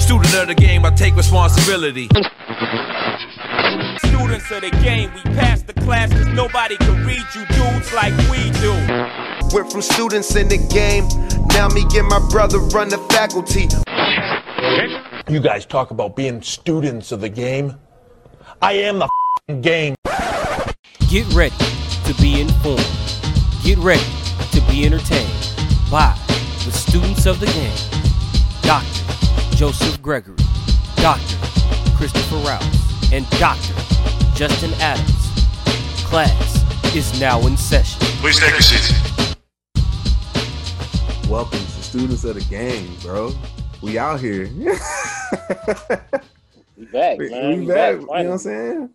Student of the game, I take responsibility. Students of the game, we pass the class cause nobody can read you dudes like we do. Went from students in the game, now me and my brother run the faculty. You guys talk about being students of the game. I am the f***ing game. Get ready to be informed. Get ready to be entertained by the students of the game. Dr. Joseph Gregory, Dr. Christopher Rouse, and Dr. Justin Adams. Class is now in session. Please take your seats. Welcome to Students of the Game, bro. We out here. We back, we, man. we We back. back. You know what I'm saying?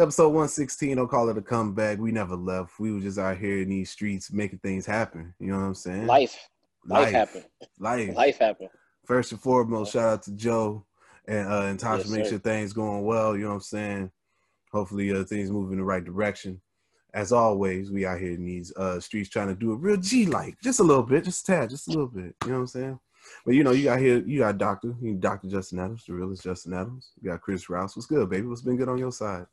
Episode 116, don't call it a comeback. We never left. We were just out here in these streets making things happen. You know what I'm saying? Life, life, happened. Life. Life happened. First and foremost, shout out to Joe and uh and Tasha Yes, make sure things going well. You know what I'm saying? Hopefully uh, things move in the right direction. As always, we out here in these uh streets trying to do a real G like, just a little bit, just a tad, just a little bit. You know what I'm saying? But you know, you got here, you got Doctor, you Doctor Justin Adams, the realist Justin Adams. You got Chris Rouse. What's good, baby? What's been good on your side?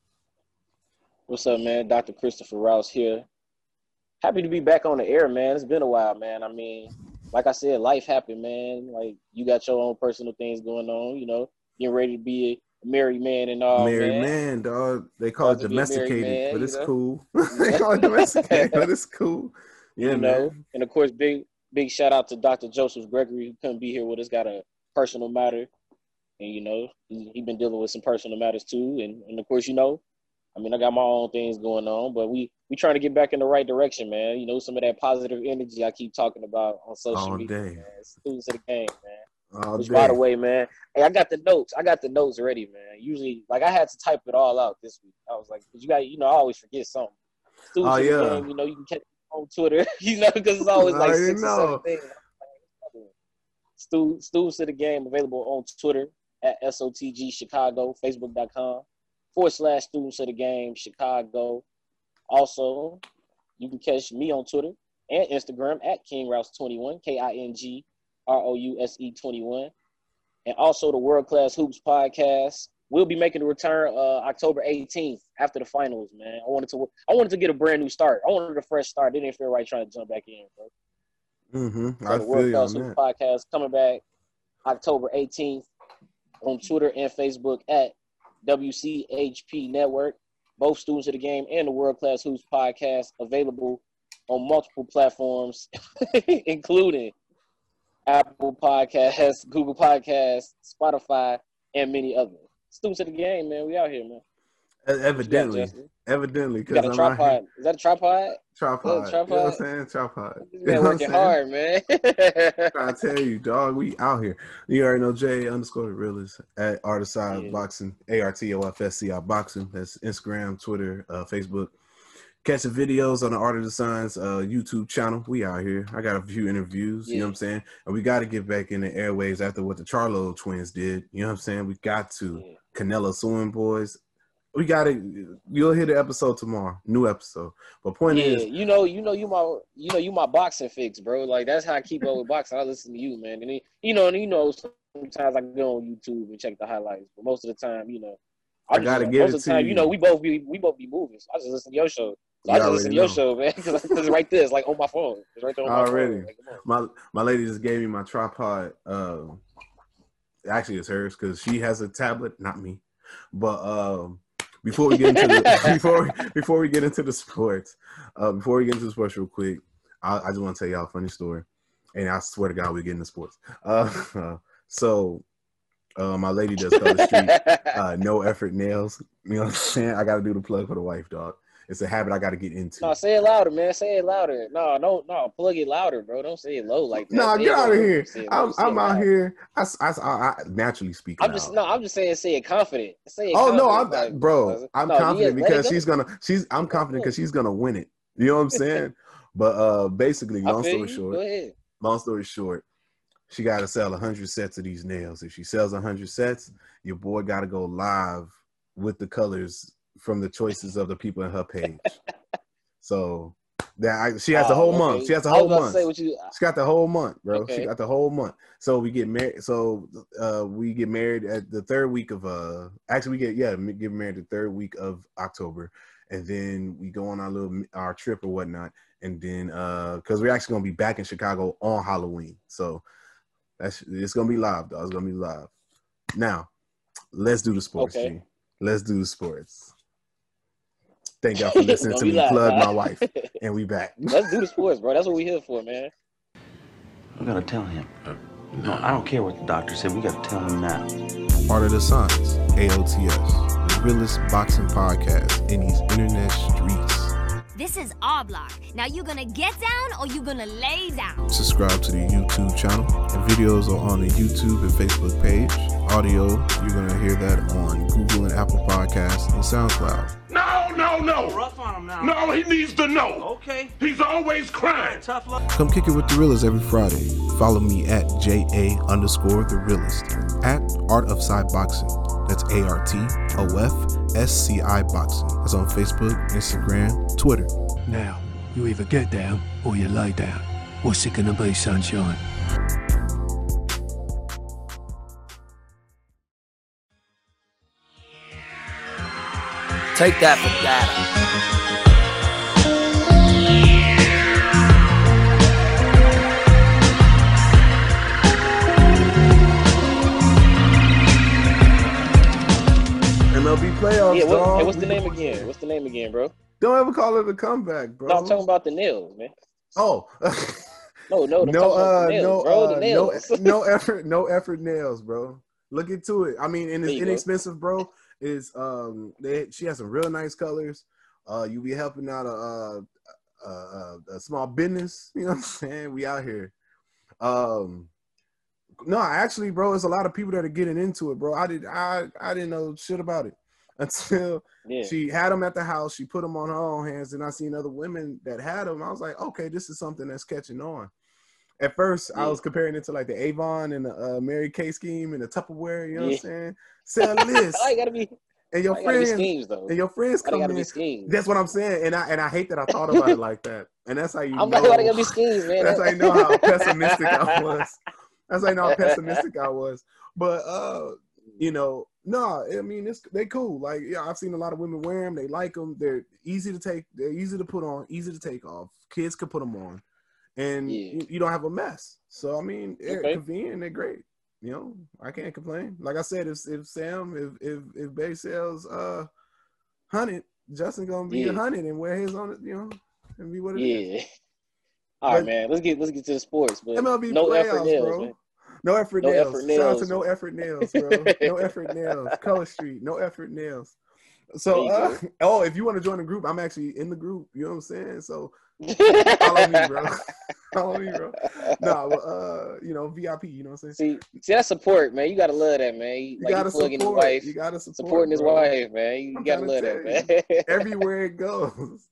What's up, man? Dr. Christopher Rouse here. Happy to be back on the air, man. It's been a while, man. I mean, like I said, life happened, man. Like you got your own personal things going on, you know, getting ready to be a married man and all, married man. man, dog. They call it to be a married domesticated, man, but you it's know? cool. they call it domesticated, but it's cool. Yeah, you know, man. and of course, big big shout out to Dr. Joseph Gregory who couldn't be here with us. Got a personal matter, and you know, he, he been dealing with some personal matters too. And and of course, you know, I mean, I got my own things going on, but we we trying to get back in the right direction, man. You know, some of that positive energy I keep talking about on social All media. day. Man. Of the game, man. All Which, day. by the way, man, hey, I got the notes. I got the notes ready, man. Usually, like I had to type it all out this week. I was like, you got, you know, I always forget something. Students Oh, of the yeah. game, you know, you can catch me on Twitter, you know, because it's always like six or know. seven things. Stu, students of the game available on Twitter at SOTG Chicago, Facebook.com forward slash students of the game Chicago. Also, you can catch me on Twitter and Instagram at King Rouse21, K I N G R O U S E 21. And also the World Class Hoops podcast. We'll be making a return uh, October 18th after the finals, man. I wanted to I wanted to get a brand new start. I wanted a fresh start. It didn't feel right trying to jump back in, bro. Mm-hmm. So I the World Class Hoops podcast coming back October 18th on Twitter and Facebook at WCHP Network. Both students of the game and the World Class Hoops podcast available on multiple platforms, including Apple Podcasts, Google Podcasts, Spotify, and many others. Students of the game, man. We out here, man. Evidently, evidently, You got because a I'm out here. tripod. Is that a tripod? Tripod. Oh, You know what I'm saying? Tripod. This You know man what I'm working hard, man. I tell you, dog, we out here. You already know J underscore the realist at Art of Sci Yeah. Boxing, A R T O F S C I Boxing. That's Instagram, Twitter, uh, Facebook. Catch the videos on the Art of the Science uh, YouTube channel. We out here. I got a few interviews, you know what I'm saying? And we got to get back in the airwaves after what the Charlo twins did. You know what I'm saying? We got to. Yeah. Canelo suing boys. We got to. You'll hear the episode tomorrow. New episode. But point Yeah, is, you know, you know, you my, you know, you my boxing fix, bro. Like that's how I keep up with boxing. I listen to you, man, and then, you know, and you know, sometimes I go on YouTube and check the highlights, but most of the time, you know, I just- gotta give most it of the to time, you. you know, we both be, we both be moving. So I just listen to your show. So I just listen to your know. show, man, because it's right there. It's like on my phone. It's right there on my Already. phone. Like, my my lady just gave me my tripod. Uh, actually, it's hers because she has a tablet, not me. But um, before we get into the before before we get into the sports, uh, before we get into the sports real quick, I, I just want to tell y'all a funny story, and I swear to God, we get into sports. Uh, so. Uh, my lady does color street, uh, no effort nails. You know what I'm saying? I got to do the plug for the wife, dog. It's a habit I got to get into. no, say it louder, man. Say it louder. No, no, no. Plug it louder, bro. Don't say it low like that. No, Say get out of here. Say it low. I'm, I'm out loud. here. I, I I- naturally speak. I'm just loud. no. I'm just saying. Say it confident. Say it. Oh no, I'm like, bro. I'm no, confident yeah, because she's gonna. She's. I'm confident because she's gonna win it. You know what I'm saying? but uh, basically, long story short, long story short, she got to sell hundred sets of these nails. If she sells hundred sets, your boy got to go live with the colors from the choices of the people in her page. so That I, she has the Oh, whole okay. month. She has the whole month. Say what you, She got the whole month, bro. She got the whole month. So we get married. So uh, we get married at the third week of uh. Actually, we get yeah, we get married the third week of October, and then we go on our little our trip or whatnot, and then uh, because we're actually gonna be back in Chicago on Halloween, so that's it's gonna be live, though. It's gonna be live. Now, let's do the sports. Okay. G. Let's do the sports. Thank y'all for listening gonna me live, plug my wife, and we back. Let's do the sports, bro. That's what we here for, man. We gotta tell him. Uh, no, I don't care what the doctor said. We gotta tell him now. Art of the Science, AOTS, the realest boxing podcast in these internet streets. This is our block. Now you gonna get down or you gonna lay down? Subscribe to the YouTube channel. The videos are on the YouTube and Facebook page. Audio, you're gonna hear that on Google and Apple Podcasts and SoundCloud. No, no, no. Rough on him now. No, he needs to know. Okay. He's always crying. Tough luck. Come kick it with the realist every Friday. Follow me at JA underscore the realist. At Art of Sci Boxing. That's A R T O F S C I Boxing. That's on Facebook, Instagram, Twitter. Now, you either get down or you lay down. What's it gonna be, sunshine? Take that for data. MLB playoffs, Yeah, what, hey, what's the name again? What's the name again, bro? Don't ever call it a comeback, bro. No, I'm talking about the nails, man. oh. No, no, no, uh, nails, no, bro. uh, no, no effort, no effort nails, bro. Look into it. I mean, and it's you go. inexpensive, bro. Is um, they she has some real nice colors. Uh, you be helping out a, a, a, a, small business. You know what I'm saying? We out here. Um, no, actually, bro, there's a lot of people that are getting into it, bro. I did, I, I didn't know shit about it until yeah. she had them at the house. She put them on her own hands, and I seen other women that had them. I was like, okay, this is something that's catching on. At first, I was comparing it to like the Avon and the uh, Mary Kay scheme and the Tupperware. You know Yeah. what I'm saying? Sell this, I gotta be, and your I gotta be friends schemes though. and your friends come in. schemes. That's what I'm saying, and I and I hate that I thought about it like that. And that's how you I'm know. like, I gotta be schemes, man. That's how you know how pessimistic I was. That's how you know how pessimistic I was. But uh, you know, no, I mean it's they cool. Like yeah, I've seen a lot of women wear them. They like them. They're easy to take. They're easy to put on. Easy to take off. Kids can put them on, and Yeah. you, you don't have a mess. So I mean, they're Okay. convenient. They're great. You know, I can't complain. Like I said, if if Sam if if if Bay sells uh hundred, Justin gonna be a Yeah. hundred and wear his on it. You know, and be what it is. Yeah. All right, But- man. Let's get let's get to the sports, but MLB no playoffs, effort nails, bro. man. No effort No nails. effort Shout out to no effort nails, bro. no effort nails. Color Street, no effort nails. So, uh, oh, if you want to join the group, I'm actually in the group. You know what I'm saying? So follow me, bro. follow me, bro. No, but, uh, you know, VIP. You know what I'm saying? See, see that support, man. You gotta love that, man. You, like gotta plugging his support. wife, You gotta support. supporting his bro. wife, man. You I'm gotta love that, man. Everywhere it goes.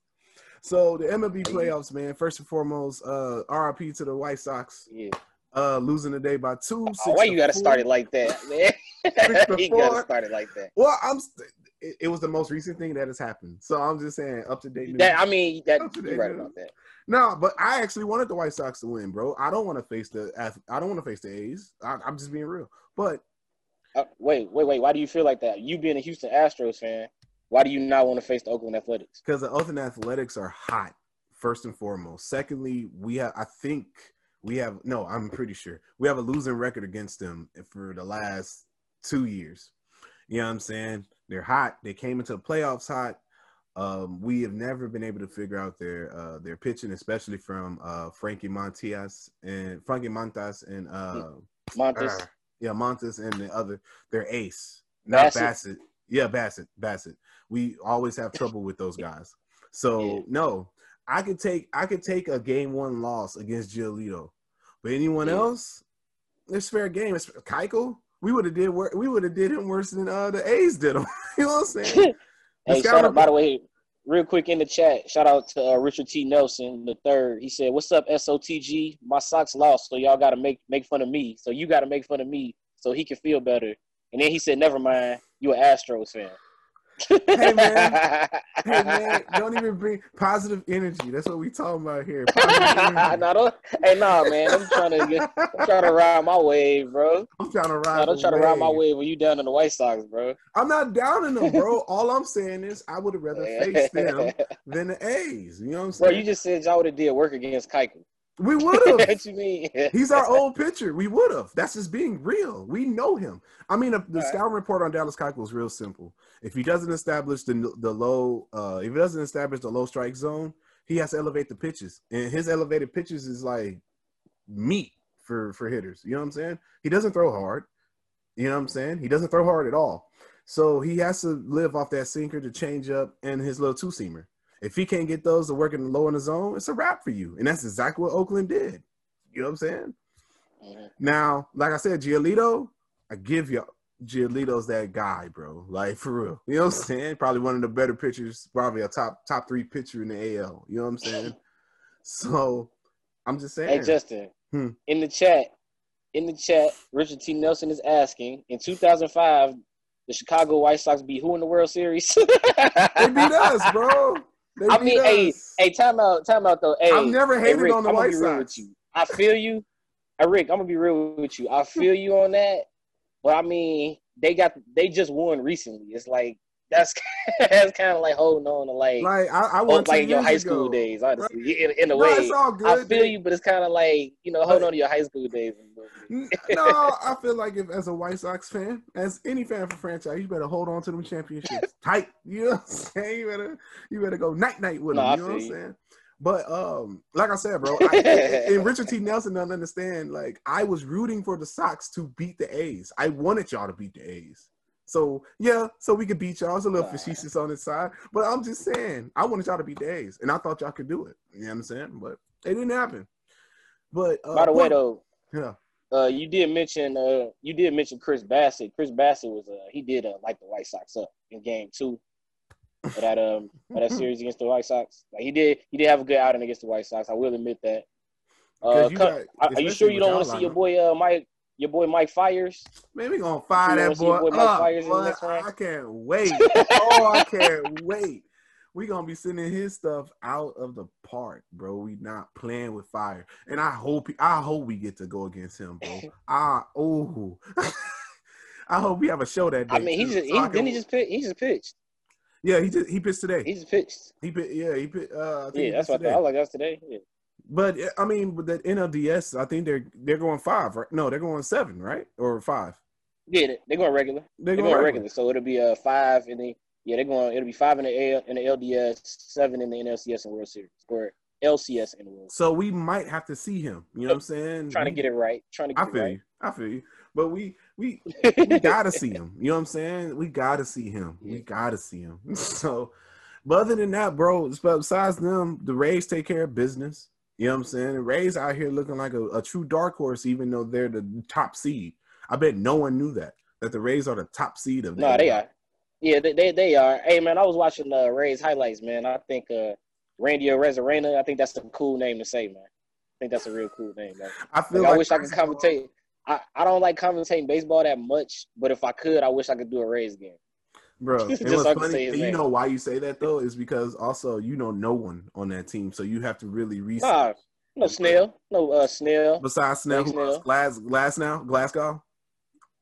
So the MLB playoffs, man. First and foremost, uh, RIP to the White Sox. yeah. Uh, losing day by two. Oh, why you gotta start it like that, man? you gotta start it like that. Well, I'm. St- it, it was the most recent thing that has happened, so I'm just saying up to date. That I mean, that you're right news. about that. no, but I actually wanted the White Sox to win, bro. I don't want to face the. I don't want to face the A's. I, I'm just being real. But Uh, wait, wait, wait. Why do you feel like that? You being a Houston Astros fan, why do you not want to face the Oakland Athletics? because the Oakland Athletics are hot, first and foremost. Secondly, we have. I think we have. No, I'm pretty sure we have a losing record against them for the last two years. You know what I'm saying? They're hot. They came into the playoffs hot. Um, we have never been able to figure out their uh, their pitching, especially from uh, Frankie Montias and Frankie Montas and uh, Montes. uh, yeah Montes and the other their ace, not Bassitt? Bassitt. Yeah, Bassitt. Bassitt. We always have trouble with those guys. So Yeah. no, I could take I could take a game one loss against Giolito, but anyone Yeah. else, it's fair game. It's Keuchel. We would have did wor- we would have did him worse than uh, the A's did him. you know what I'm saying? Hey, shout out by the way, real quick in the chat. Shout out to uh, Richard T. Nelson the third. He said, "What's up, SOTG? My socks lost, so y'all got to make make fun of me. So you got to make fun of me, so he can feel better." And then he said, "Never mind, you an Astros fan." Hey man, hey man, don't even bring positive energy. That's what we talking about here. Positive energy. nah, don't, hey, nah, man. I'm trying to get, I'm trying to ride my wave, bro. I'm trying to ride. Nah, try to ride my wave. when you down in the White Sox, bro. I'm not down in them, bro. All I'm saying is I would have rather face them than the A's. You know what I'm saying? Bro, you just said y'all would have did work against Keuchel. We would have. what you mean? He's our old pitcher. We would have. That's just being real. We know him. I mean, the Right. scouting report on Dallas Keuchel is real simple. If he doesn't establish the the low, uh, if he doesn't establish the low strike zone, he has to elevate the pitches, and his elevated pitches is like meat for for hitters. You know what I'm saying? He doesn't throw hard. You know what I'm saying? He doesn't throw hard at all. So he has to live off that sinker, to change up, and his little two seamer. If he can't get those to work in the low in the zone, it's a wrap for you. And that's exactly what Oakland did. You know what I'm saying? Mhm. Now, like I said, Giolito, I give you Giolito's that guy, bro. Like for real. You know what I'm saying? Probably one of the better pitchers, probably a top top three pitcher in the AL. You know what I'm saying? So I'm just saying. Hey, Justin, Hmm. in the chat, in the chat, Richard T. Nelson is asking, in 2005, the Chicago White Sox beat who in the World Series? they beat us, bro. They I mean, hey, hey, time out, time out though. Hey, I've never hey, hated Rick, on the I'm White be real Sox. with you. I feel you. Hey, Rick, I'm gonna be real with you. I feel you on that. But I mean, they got they just won recently. It's like that's that's kind of like holding on to like Like I, I went like your high school ago. days, honestly. In, in a No, way, it's all good. I feel They- you, but it's kind of like you know, hold on to your high school days. A little bit. N- no, I feel like if as a White Sox fan, as any fan for franchise, you better hold on to them championships tight. You know what I'm saying? You better you better go night night with them. I You know what I'm saying? But um, like I said, bro, I, and Richard T. Nelson doesn't understand. Like I was rooting for the Sox to beat the A's. I wanted y'all to beat the A's. So yeah, so we could beat y'all. It's a little Nah. facetious on its side, but I'm just saying I wanted y'all to beat the A's, and I thought y'all could do it. You know what I'm saying? But it didn't happen. But uh, By the way, though, yeah. Uh, you did mention uh, you did mention Chris Bassitt. Chris Bassitt was uh, he did uh, light the White Sox up in Game Two of that um of that series against the White Sox. Like he did he did have a good outing against the White Sox. I will admit that. Uh, you got- are- are you sure you don't want to see your boy uh Mike your boy Mike Fiers? Man, we gonna fire You that wanna see your boy, boy up. Fires in the boy. I can't wait. oh, I can't wait. We gonna be sending his stuff out of the park, bro. We not playing with fire, and I hope I hope we get to go against him, bro. I oh, I hope we have a show that day. I mean, he just so he, I can- didn't he just pitch, he just pitched. yeah he just he pitched today. He just pitched. He pit, yeah he pit, uh, I Yeah, that's pitched what I today. thought. I like that's today. Yeah. But uh, I mean, with that NLDS, I think they're they're going five, right? No, they're going seven, right? Or five. Yeah, they- they're going regular. They're They're going going regular. regular. So it'll be a five and the yeah they're going it'll be five in the L in the LDS, seven in the NLCS and World Series or LCS and the World. So we might have to see him. You know what I'm saying? Trying to get it right. Trying to get it right. I feel right. you. I feel you. But we we we gotta see him. You know what I'm saying? We gotta see him. We gotta see him. So, but other than that, bro, besides them, the Rays take care of business. You know what I'm saying? The Rays out here looking like a, a true dark horse, even though they're the top seed. I bet no one knew that that the Rays are the top seed of. the No, they are. Yeah, they, they they are. Hey man, I was watching uh Ray's highlights, man. I think uh Randy Arozarena, I think that's a cool name to say, man. I think that's a real cool name, man. I feel Like, I wish I could commentate. I, I don't like commentating baseball that much, but if I could, I wish I could do a Rays game. Bro, Just and so what's I can funny, you name. know why you say that though, is because also you know no one on that team, so you have to really research. Nah, no Snell, no uh Snell. Besides Snell, Blake who? Snell. Glass, Glasnow, Glasgow,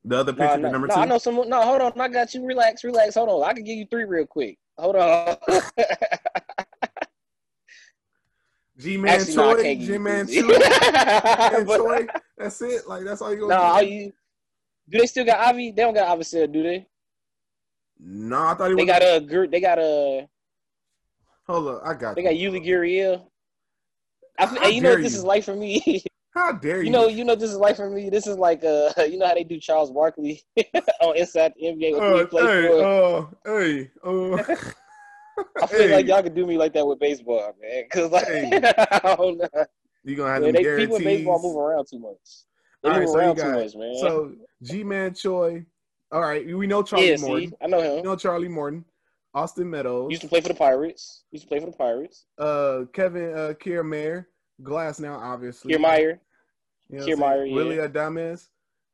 the other No, pitcher, no, number no, two. I know some. No, hold on. I got you. Relax, relax. Hold on. I can give you three real quick. Hold on. Ji-Man no, I Choi, Ji-Man three. Choi, Ji-Man But- That's it. Like that's all you no, gonna do. you. Do they still got Avi? They don't got Avi still, do they? No, I thought he They got a. Gr- They got a. Hold up, I got. They you. got Yuli Gurriel. I How hey, you know what this you. is like for me. How dare you? you know, you know this is life for me. This is like uh, you know how they do Charles Barkley on Inside the NBA with Uh, he play hey, for. uh, hey, uh, I feel hey, like y'all could do me like that with baseball, man. Cause like, Hey. I don't know. you gonna have Yeah, they people in baseball move around too much. They All right, move so you around too much, man. so Ji-Man Choi. All right, we know Charlie yeah, Morton. see, I know him. We know Charlie Morton, Austin Meadows, Used to play for the Pirates. Used to play for the Pirates. uh, Kevin uh, Kiermaier, Glasnow, obviously. Kiermaier. You know Kiermaier, yeah. Willie Adames.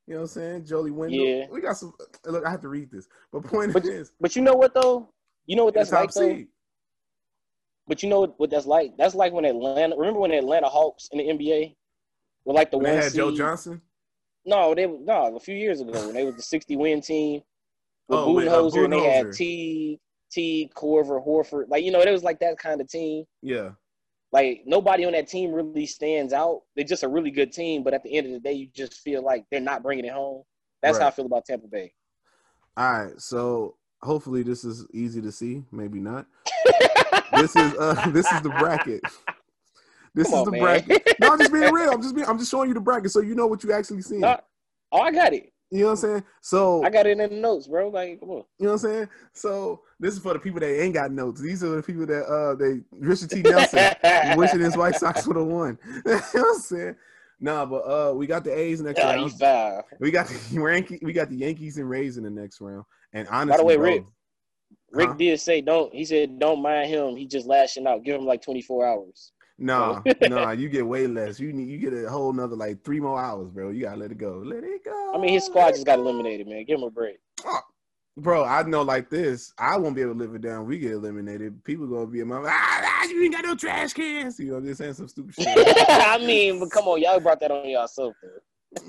You know what I'm saying? Joey Wendle. Yeah. We got some. Look, I have to read this, but point But- is, But you know what though? You know what that's like though. seed. But you know what, that's like? That's like when Atlanta. Remember when the Atlanta Hawks in the NBA were like the When one they had Joe? Johnson. No, they no a few years ago when they was the sixty win team with Oh, with, uh, and they had T T Korver Horford. Like you know, it was like that kind of team. Yeah. Like nobody on that team really stands out. They're just a really good team, but at the end of the day, you just feel like they're not bringing it home. That's how I feel about Tampa Bay. All right. So hopefully this is easy to see. Maybe not. this is uh this is the bracket. This is the man. bracket. No, I'm just being real. I'm just being I'm just showing you the bracket so you know what you actually see. No, oh, I got it. You know what I'm saying? So I got it in the notes, bro. Like, come on. You know what I'm saying? So this is for the people that ain't got notes. These are the people that uh they Richard T. Nelson wishing his White Sox would have won. you know what I'm saying? Nah, but uh we got the A's next Yeah, round. We got the Yankee, we got the Yankees and Rays in the next round. And honestly, By the way, bro, Rick, Rick Huh? did say don't. He said don't mind him. He just lashing out. Give him like twenty four hours. Nah, nah, you get way less. You need you get a whole nother like three more hours, bro. You gotta let it go. Let it go. I mean, his squad just got eliminated, man. Give him a break. Bro, I know like this, I won't be able to live it down. We get eliminated. People gonna be in my ah, ah, you ain't got no trash cans. You know, what I'm just saying some stupid shit. I mean, but come on, y'all brought that on yourself. Man.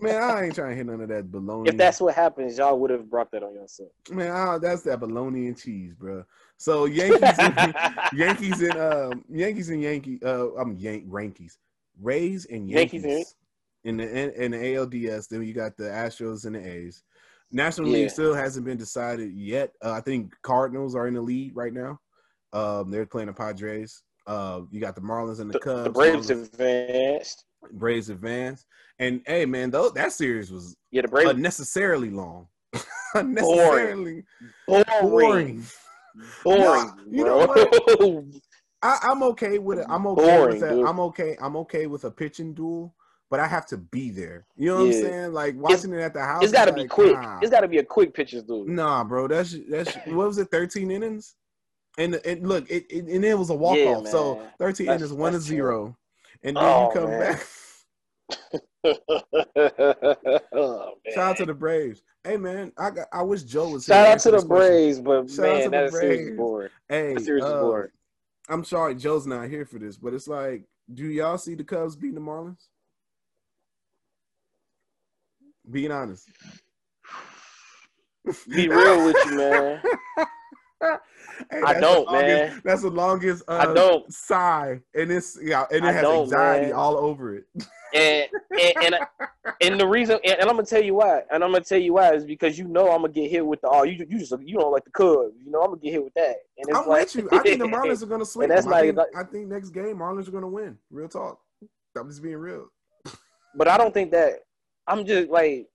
Man, I ain't trying to hit none of that baloney. If that's what happens, y'all would have brought that on yourself. man, ah, that's that bologna and cheese, bro. So Yankees, and, Yankees and um, Yankees and Yankee, uh, I'm Yank Yankees, Rays and Yankees, Yankees in the in the ALDS. Then you got the Astros and the A's. National Yeah. League still hasn't been decided yet. Uh, I think Cardinals are in the lead right now. Um, they're playing the Padres. Uh, you got the Marlins and the Cubs. The Braves Marlins- advanced. Braves advance. And hey, man, though that series was Yeah, the Braves unnecessarily long. unnecessarily boring. boring. Boring, Nah, you know bro. I, I'm okay with it. I'm okay Boring, with that. dude. I'm okay. I'm okay with a pitching duel, but I have to be there. You know what I'm saying? Like watching it at the house. it's got to is be like, quick. Nah. It's got to be a quick pitches, dude. Nah, bro. That's that's what was it? 13 innings. And, and look, it, it and it was a walk Yeah, off. so 13 That's- innings, one to zero, and then Oh, you come man. back. Oh. Shout out to the Braves. Hey man, I got. I wish Joe was. Here. Shout out to the this question. Braves, but Shout man, the that series is Braves. boring. Hey, That series uh, boring. I'm sorry, Joe's not here for this, but it's like, do y'all see the Cubs beating the Marlins? Being honest. Be real with you, man. Hey, I don't, longest- man. That's the longest uh, I don't. sigh, and it's yeah, and it I has anxiety man. all over it. And and and, and the reason, and, and I'm gonna tell you why, and I'm gonna tell you why is because you know I'm gonna get hit with the oh you you just you don't like the Cubs, you know I'm gonna get hit with that. And it's I'm like, with you. I think the Marlins are going to sweep. And that's. I, think, I think next game Marlins are going to win. Real talk. I'm just being real. But I don't think that I'm just like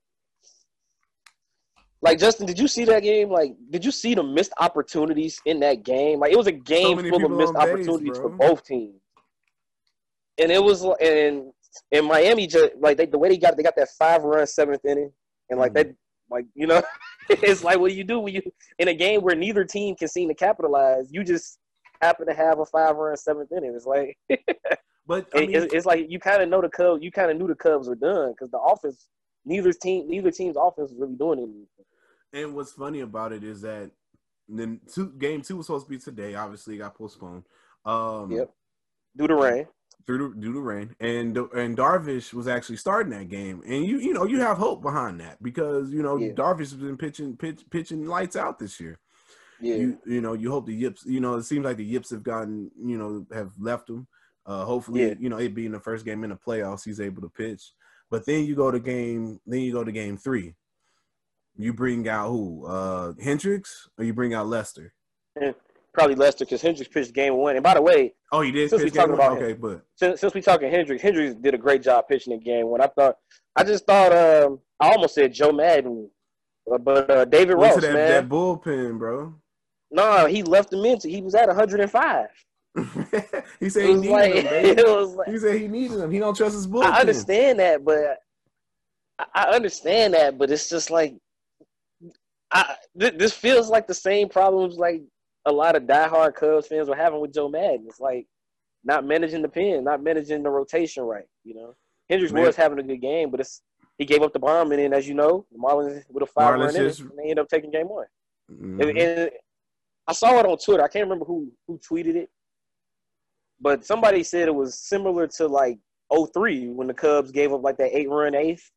like Justin, did you see that game? Like, did you see the missed opportunities in that game? Like, it was a game many full of missed base, opportunities for both teams, and it was and in Miami, just like they, the way they got it, they got that five run seventh inning, and like Mm-hmm. they like you know, it's like what do you do when you in a game where neither team can seem to capitalize? You just happen to have a five run seventh inning. It's like But I mean, it's, it's like you kind of know the Cubs. You kind of knew the Cubs were done because the offense, neither team, neither team's offense was really doing anything. And what's funny about it is that then two game two was supposed to be today. Obviously, it got postponed. Um, Yep. Due to rain. Through the, due to rain, and and Darvish was actually starting that game, and you you know you have hope behind that because you know Yeah. Darvish has been pitching pitch, pitching lights out this year. Yeah. You you know you hope the Yips you know it seems like the Yips have gotten you know have left him. Uh, hopefully Yeah. you know it being the first game in the playoffs, he's able to pitch. But then you go to game, then you go to game three. You bring out who? Uh Hendricks or you bring out Lester? Probably Lester because Hendricks pitched game one. And by the way, Oh, he did Since we talking about Okay, him. but since, since we talking Hendricks, Hendricks did a great job pitching in game one. I thought, I just thought, um, I almost said Joe Maddon, uh, but uh, David went Ross, that, man. that bullpen, bro. no, he left him in. He was at 105. he said he needed like- him, baby. it was like- he said he needed him. He don't trust his bullpen. I understand that, but I- I understand that, but it's just like I th- this feels like the same problems like a lot of diehard Cubs fans were having with Joe Maddon. It's like not managing the pen, not managing the rotation right. You know, Hendricks Man. was having a good game, but it's he gave up the bomb, and then as you know, the Marlins with a five Marlins run just- and they end up taking game one. Mhm. And, and I saw it on Twitter. I can't remember who who tweeted it, but somebody said it was similar to like 03 when the Cubs gave up like that eight run eighth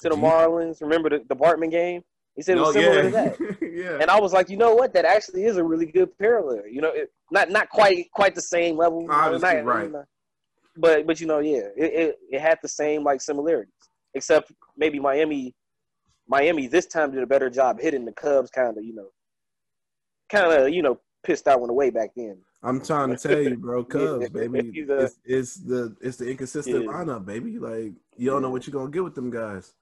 to the Marlins. Remember the, the Bartman game? He said it was similar yeah. to that. yeah. And I was like, you know what? That actually is a really good parallel. You know, it, not not quite quite the same level, you know, Obviously, not- right. but but you know, yeah, it, it it had the same like similarities, except maybe Miami, Miami this time did a better job hitting the Cubs, kind of you know, kind of you know pissed that one away back then. I'm trying to tell you, bro, Cubs, baby. A- It's, it's the it's the inconsistent Yeah. lineup, baby. Like you don't know what you're gonna get with them guys.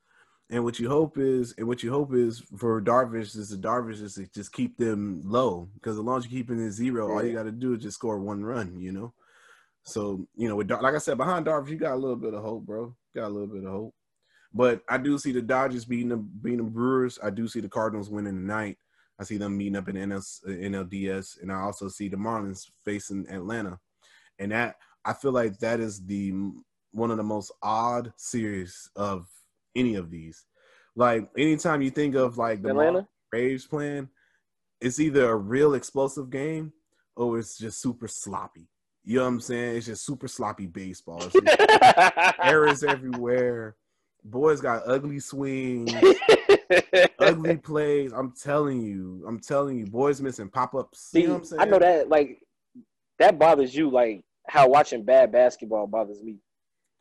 And what you hope is, and what you hope is for Darvish is the Darvish is to just keep them low. Because as long as you're keeping it zero, all you got to do is just score one run. You know. So you know, with Dar- like I said, behind Darvish, you got a little bit of hope, bro. Got a little bit of hope. But I do see the Dodgers beating the beating the Brewers. I do see the Cardinals winning tonight. I see them meeting up in NS, NLDS, and I also see the Marlins facing Atlanta. And that I feel like that is the one of the most odd series of any of these. Like anytime you think of like the Atlanta? Braves playing, it's either a real explosive game or it's just super sloppy. You know what I'm saying? It's just super sloppy baseball. Errors everywhere. Boys got ugly swings, ugly plays. I'm telling you, I'm telling you, boys missing pop ups. You See, know what I'm saying? I know that like that bothers you, like how watching bad basketball bothers me.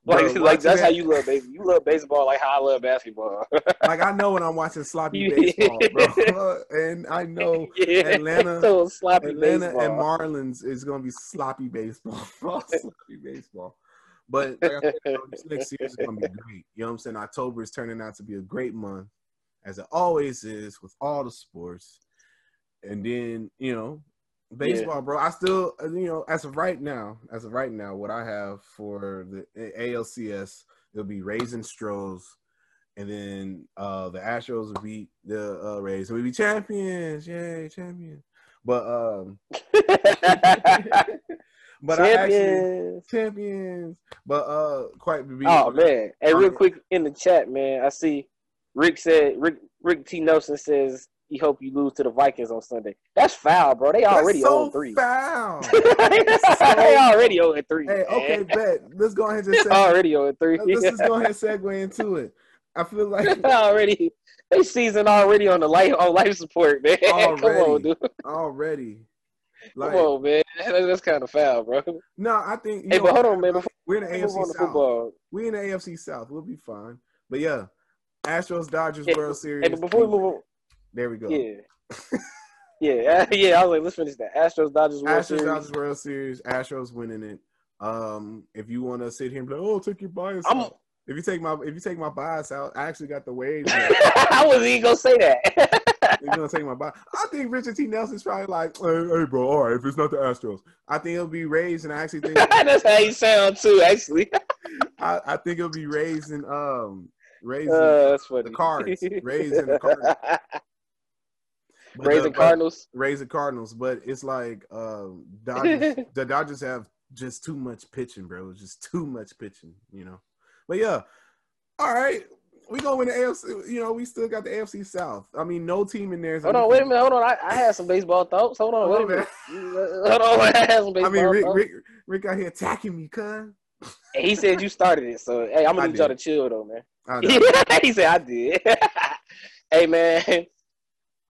Like, Bro, like that's how you love baby. You love baseball like how I love basketball. like I know when I'm watching sloppy baseball, bro, and I know Yeah, Atlanta, so sloppy Atlanta baseball. and Marlins is gonna be sloppy baseball, sloppy baseball. But like I said, bro, this next series is gonna be great. You know what I'm saying? October is turning out to be a great month, as it always is with all the sports. And then you know, baseball, bro. I still, uh, you know, as of right now, as of right now, what I have for the ALCS, it'll be Rays and Stros, and then uh the Astros will beat the uh, Rays, and we be champions, yay, champions. But um, but I actually Champions. champions. But uh, quite Oh man! Hey, real quick in the chat, man. I see Rick said Rick Rick T Nelson says he hope you lose to the Vikings on Sunday. That's foul, bro. They already so 0 3. foul. they already 0 3. Hey, okay, bet. Let's go ahead and just say already 0 3. Let's just go ahead and segue into it. I feel like already they season already on the life on life support, man. Come on, Already. dude. already. Like, Come on, man. That's, kind of foul, bro. no, I think. you Hey, know, but hold on, man. Before We're in the we move on AFC South. football, We in the AFC South. We'll be fine. But yeah, Astros Dodgers World Series. hey, but before we move on, there we go. yeah, yeah, yeah. I was like, let's finish that. Astros Dodgers World Astros Series. Dodgers World Series. Astros winning it. Um, if you want to sit here and be like, oh, take your bias I'm- out. If you take my if you take my bias out, I actually got the wave. I wasn't even gonna say that. You're gonna take my bias. I think Richard T. Nelson's probably like, hey, hey, bro, all right, if it's not the Astros, I think it'll be raised, and I actually think That's how you sound too, actually. I, I think it'll be raised in um raised Uh, the cards, raised in the cards. Raising Cardinals. raising Cardinals, but it's like um Dodgers, the Dodgers have just too much pitching, bro. Just too much pitching, you know. But yeah, all right, we go in the AFC. You know, we still got the AFC South. I mean, no team in there. is Hold on, wait a minute. Hold on. I, I had some baseball thoughts. Hold on, wait a minute. Hold on, I had some baseball. I mean, Rick, thoughts. Rick, Rick out here attacking me, cuz. He said you started it, so hey, I'm gonna need y'all to chill though, man. He said I did. hey man,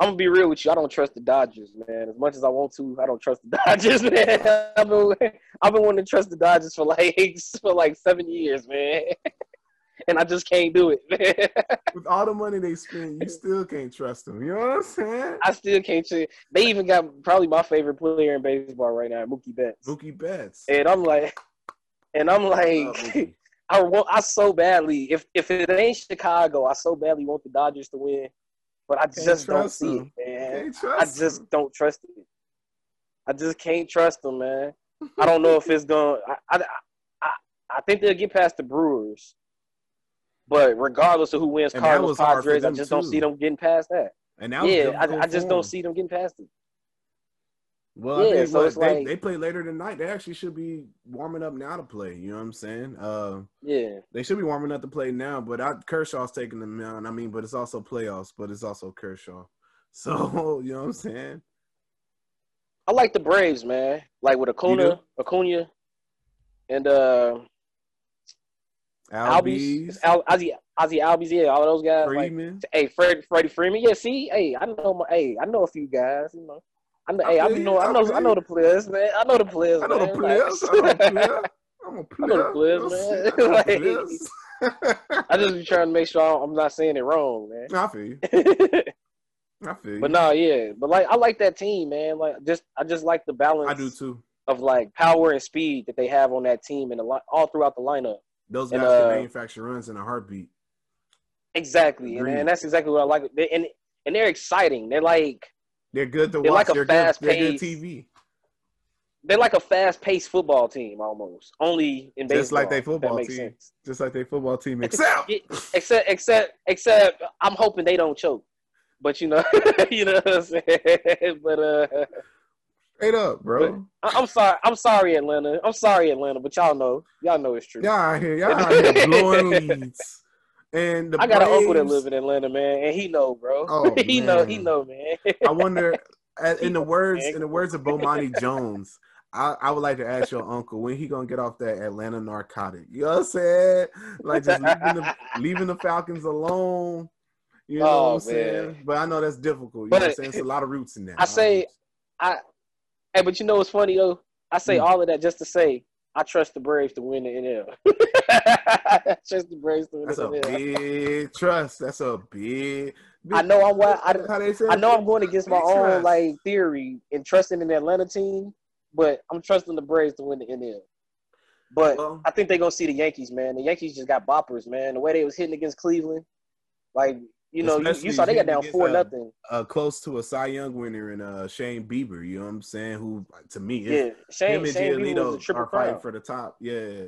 I'm gonna be real with you. I don't trust the Dodgers, man. As much as I want to, I don't trust the Dodgers, man. I've been I've been wanting to trust the Dodgers for like for like seven years, man. And I just can't do it, man. With all the money they spend, you still can't trust them. You know what I'm saying? I still can't. They even got probably my favorite player in baseball right now, Mookie Betts. Mookie Betts. And I'm like, and I'm like. I want, I so badly. If if it ain't Chicago, I so badly want the Dodgers to win, but I just don't see them. it, man. I just them. don't trust it. I just can't trust them, man. I don't know if it's going. I, I I I think they'll get past the Brewers, but regardless of who wins, And Cardinals, was hard for Padres, I just don't see them getting past that. And was Yeah, I, I just don't see them getting past it. Well, I Yeah, think so what- it's they, like- they play later tonight. They actually should be warming up now to play. You know what I'm saying? Uh, Yeah. they should be warming up to play now. But I, Kershaw's taking them out. I mean, but it's also playoffs. But it's also Kershaw. So you know what I'm saying? I like the Braves, man. Like with Acuna, Acuna, and uh, Albies, Al, Ozzy, Ozzy Albies, yeah, all those guys. Freeman. Like, hey, Fred, Freddie Freeman, yeah. See, hey, I know, my, hey, I know a few guys. You know, I know, I hey, I know, I I know, I know the players, man. I know the players. I know the players. Like, I'm a player. I'm a I player. know the players, man. I Like. I just be trying to make sure I'm not saying it wrong, man. I feel you. I feel you. But no, yeah, but like I like that team, man. Like just I just like the balance. I do too. Of like power and speed that they have on that team and the li- all throughout the lineup. Those And, guys can uh, manufacture runs in a heartbeat. Exactly, and, and that's exactly what I like. They, and and they're exciting. They're like They're good to They're watch. like a they're good. They're good TV. they're like a fast paced football team almost. Only in baseball. Just like they football team. sense. Just like they football team. Except except except except I'm hoping they don't choke. But you know, you know what I'm saying. But uh, straight up, bro. I- I'm sorry. I'm sorry, Atlanta. I'm sorry, Atlanta. But y'all know, y'all know it's true. Y'all out here, y'all out here blowing leads. And the I got an uncle that Braves- live in Atlanta, man, and he know, bro. Oh, he know, he know, man. I wonder, uh, in the words, man. in the words of Bomani Jones, I, I would like to ask your uncle when he gonna get off that Atlanta narcotic. You know what I'm saying? Like just leaving the, leaving the Falcons alone. You know Oh, what I'm saying? man. But I know that's difficult. You know what I'm saying? It's a lot of roots in that. I say, I, hey, but you know what's funny though? I say Hmm. all of that just to say I trust the Braves to win the NL. The Braves that's a big trust. That's a big. big I know I'm I, how they say I know I'm going against my Big own trust. like theory and trusting in the Atlanta team, but I'm trusting the Braves to win the NL. But Well- I think they're gonna see the Yankees, man. The Yankees just got boppers, man. The way they was hitting against Cleveland, like you know, you, you saw they got down four uh, nothing. uh, close to a Cy Young winner in uh, Shane Bieber. You know what I'm saying? Who to me Yeah, Shane, him and Shane Bieber was a triple are fighting crown. for the top. Yeah,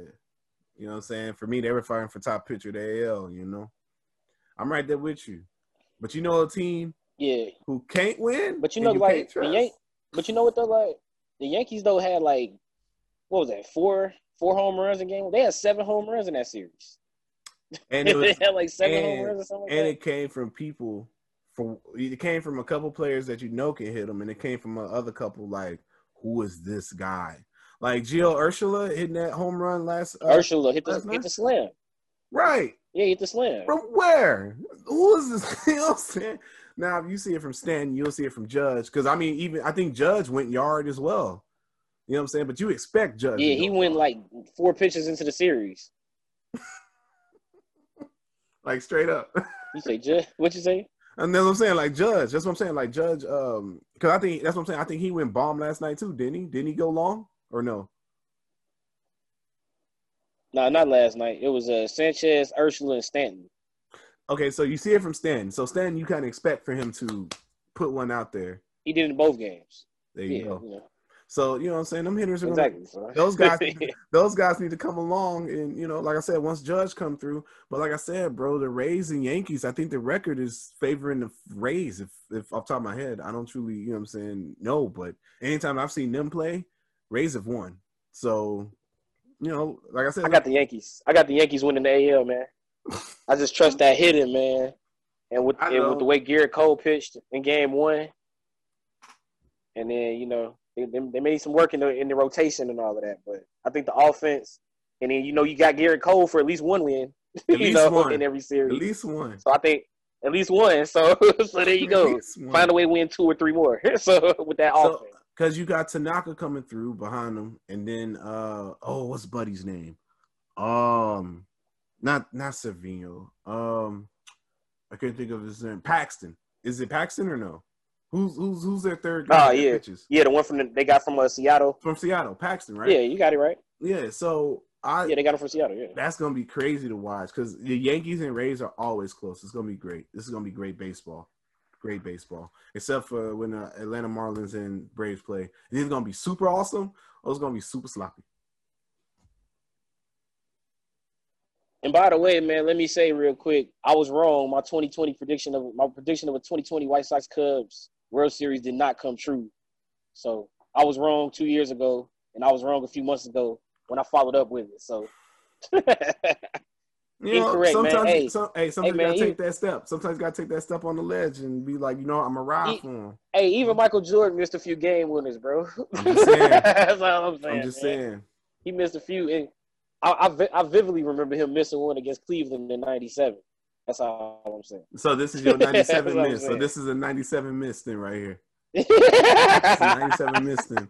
you know what I'm saying. For me, they were fighting for top pitcher of the AL. You know, I'm right there with you. But you know a team Yeah, who can't win. But you know, like the? Yan- but you know what though, like the Yankees though had like what was that four four home runs in game? They had seven home runs in that series. and it was they had like seven and, home runs or something like and that. it came from people. From it came from a couple players that you know can hit them, and it came from a other couple like who is this guy? Like Gio Urshela hitting that home run last. Uh, Urshela hit the hit the slam. Right. Yeah, he hit the slam. From where? Who is this? You know what I'm saying? Now, if you see it from Stanton, you'll see it from Judge. Because I mean, even I think Judge went yard as well. You know what I'm saying? But you expect Judge. Yeah, he went like four pitches into the series. like straight up. You say, Judge? What you say? And that's what I'm saying, like Judge. That's what I'm saying, like Judge. Um, because I think that's what I'm saying. I think he went bomb last night too, didn't he? Didn't he go long or no? No, not last night. It was uh, Sanchez, Urshela, and Stanton. Okay, so you see it from Stanton. So Stanton, you kind of expect for him to put one out there. He did in both games. There you Yeah, go. know. So you know what I'm saying? Them hitters are gonna, Exactly. those guys those guys need to come along and you know like i said once judge come through but like i said bro the rays and yankees i think the record is favoring the rays if if off the top of my head i don't truly you know what i'm saying no but anytime i've seen them play rays have won so you know like i said I got the Yankees. I got the Yankees winning the AL, man. I just trust that hitting, man. And with and with the way Gerrit Cole pitched in Game One, and then you know they, they, made some work in the in the rotation and all of that. But I think the offense, and then you know you got Gerrit Cole for at least one win, At you know, one. in every series, at least one So I think at least one. So so there you go. Find a way to win two or three more. so with that So- offense, because you got tanaka coming through behind them and then uh oh what's buddy's name um not not Severino. um i can't think of his name paxton is it paxton or no who's who's who's their third guy oh yeah, pitches? yeah, the one from the, they got from uh, Seattle. from Seattle, Paxton, right? Yeah, you got it right. Yeah. So I Yeah, they got him from Seattle. Yeah. that's gonna be crazy to watch because the Yankees and Rays are always close. It's gonna be great. This is gonna be great baseball. Great baseball. Except for when the Atlanta Marlins and Braves play. It's either gonna be super awesome or it's gonna be super sloppy. And by the way, man, let me say real quick, I was wrong. My 2020 prediction of my prediction of a 2020 White Sox Cubs World Series did not come true. So I was wrong two years ago, and I was wrong a few months ago when I followed up with it. So You know, Incorrect, man. sometimes, Hey, some, hey, sometimes man, you gotta take that step. Sometimes you gotta take that step on the ledge and be like, you know, I'm a ride for him. Hey, even Michael Jordan missed a few game winners, bro. I'm just saying. That's all I'm saying. I'm just man. saying. He missed a few, and I, I, I vividly remember him missing one against Cleveland in '97. That's all I'm saying. So this is your 97 miss. So this is a 97 miss then right here. This is a 97 miss then.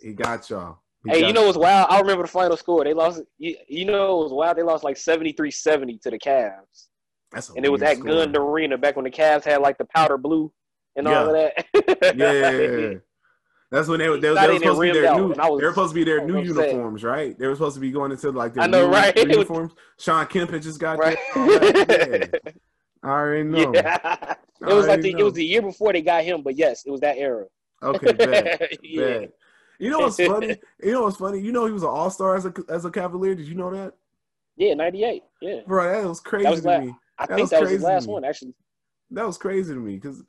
He got y'all. He Hey, you know what's wild? I remember the final score. They lost. You, you know it was wild. They lost like 73-70 to the Cavs, That's and it was at score. Gund Arena back when the Cavs had like the powder blue and all of that. Yeah. yeah, That's when they, were- they, they were supposed to be their new. was- they were supposed to be their new uniforms, right? They were supposed to be going into like their I know, new, right? new uniforms. Sean Kemp had just got Right. that. Yeah. I already know. Yeah. I It was like the, know. it was the year before they got him, but yes, it was that era. Okay, bad. Yeah. bad. You know what's funny? You know what's funny? You know he was an all star as a as a Cavalier. Did you know that, Yeah, '98. Yeah, bro? That was crazy that was to la- me. I That think was that was his to last one, actually. That was crazy to me because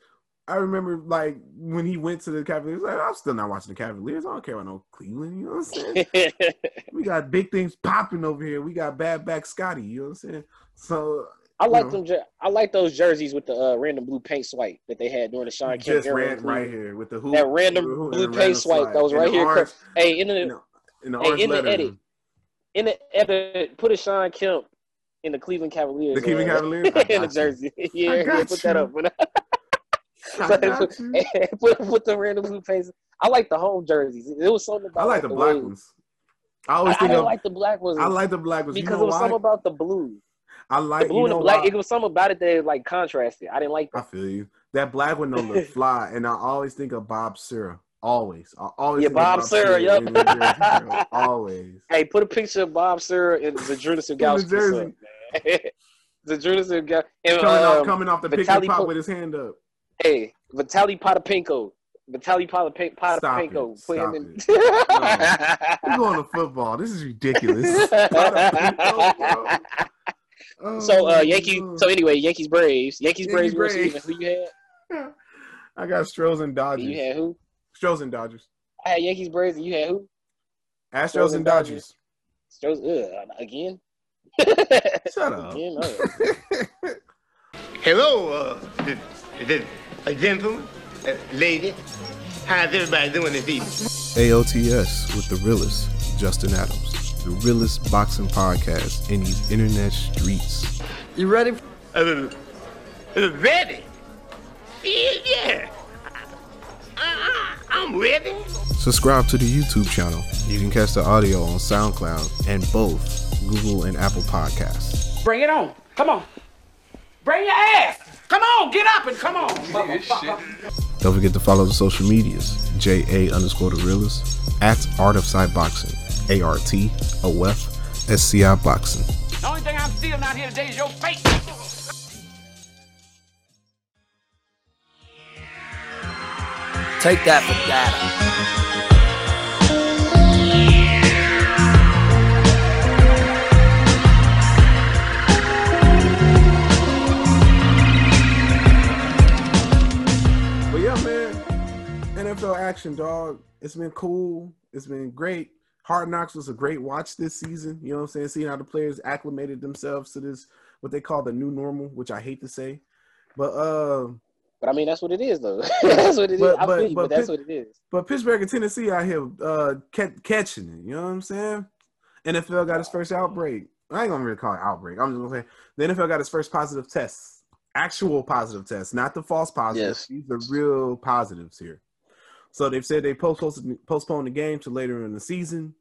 I remember like when he went to the Cavaliers. Like, I'm still not watching the Cavaliers. I don't care about no Cleveland. You know what I'm saying? we got big things popping over here. We got bad back Scotty. You know what I'm saying? So I like them. I like those jerseys with the uh, random blue paint swipe that they had during the Sean Kemp just ran right here with the hoop. That random hoop blue paint random swipe slide. that was right here. Orange, Hey, in the in the, in the hey, in the edit, in the edit, put a Sean Kemp in the Cleveland Cavaliers. The Cleveland uh, Cavaliers? In the jersey. I Yeah, yeah, put that up. I put, put, put the random blue paint. I like the home jerseys. It was something about I like the the black way- ones. I I, always I think didn't of. like the black ones. I like the black ones. because you know it was why? something about the blue. I like The blue you and know the black. It was something about it that like contrasted. I didn't like That. I feel you. That black one don't look fly, and I always think of Bob Sura. Always, I always Yeah, think of Bob Sura, yep. jersey. Always. Hey, put a picture of Bob Sura and Zydrunas Ilgauskas jersey. up, man. Zydrunas Ilgauskas. and, Coming off, um, coming off the pick Vitaly and pop Po- with his hand up. Hey, Vitaly Potapenko. Vitaly Potapen- Stop Potapenko. it. Put Stop him in. it. We're going to football. This is ridiculous. Oh, so uh Yankees so anyway, Yankees Braves. Yankees Yankees Braves, Braves. Series. Who you had? I got Stros and Dodgers. You had who? Stros and Dodgers. I had Yankees Braves and you had who? Astros and Dodgers. Stros ugh, again? Shut up. Again? Oh. Hello, uh, this, this, a gentleman, a lady. How's everybody doing this evening? AOTS with the realest, Justin Adams. The realest boxing podcast in these internet streets. You ready? Uh, uh, ready? Yeah, yeah. I, I, I'm ready. Subscribe to the YouTube channel. You can catch the audio on SoundCloud and both Google and Apple Podcasts. Bring it on. Come on. Bring your ass. Come on, get up and come on. Don't forget to follow the social medias. JA underscore the realist at Art of Sci Boxing. A R T O F S C I Boxing. The only thing I'm stealing out here today is your face. Take that for data. But yeah, man, NFL action, dog. It's been cool. It's been great. Hard Knocks was a great watch this season. You know what I'm saying? Seeing how the players acclimated themselves to this, what they call the new normal, which I hate to say. But uh But I mean that's what it is though. that's what it is. But- I but- feel you, but but that's Pitt- what it is. but Pittsburgh and Tennessee out here uh ca- catching it. You know what I'm saying? NFL got its first outbreak. I ain't gonna really call it outbreak. I'm just gonna say the NFL got its first positive test, actual positive test, not the false positives. These are real positives here. So they've said they postponed postponed the game to later in the season.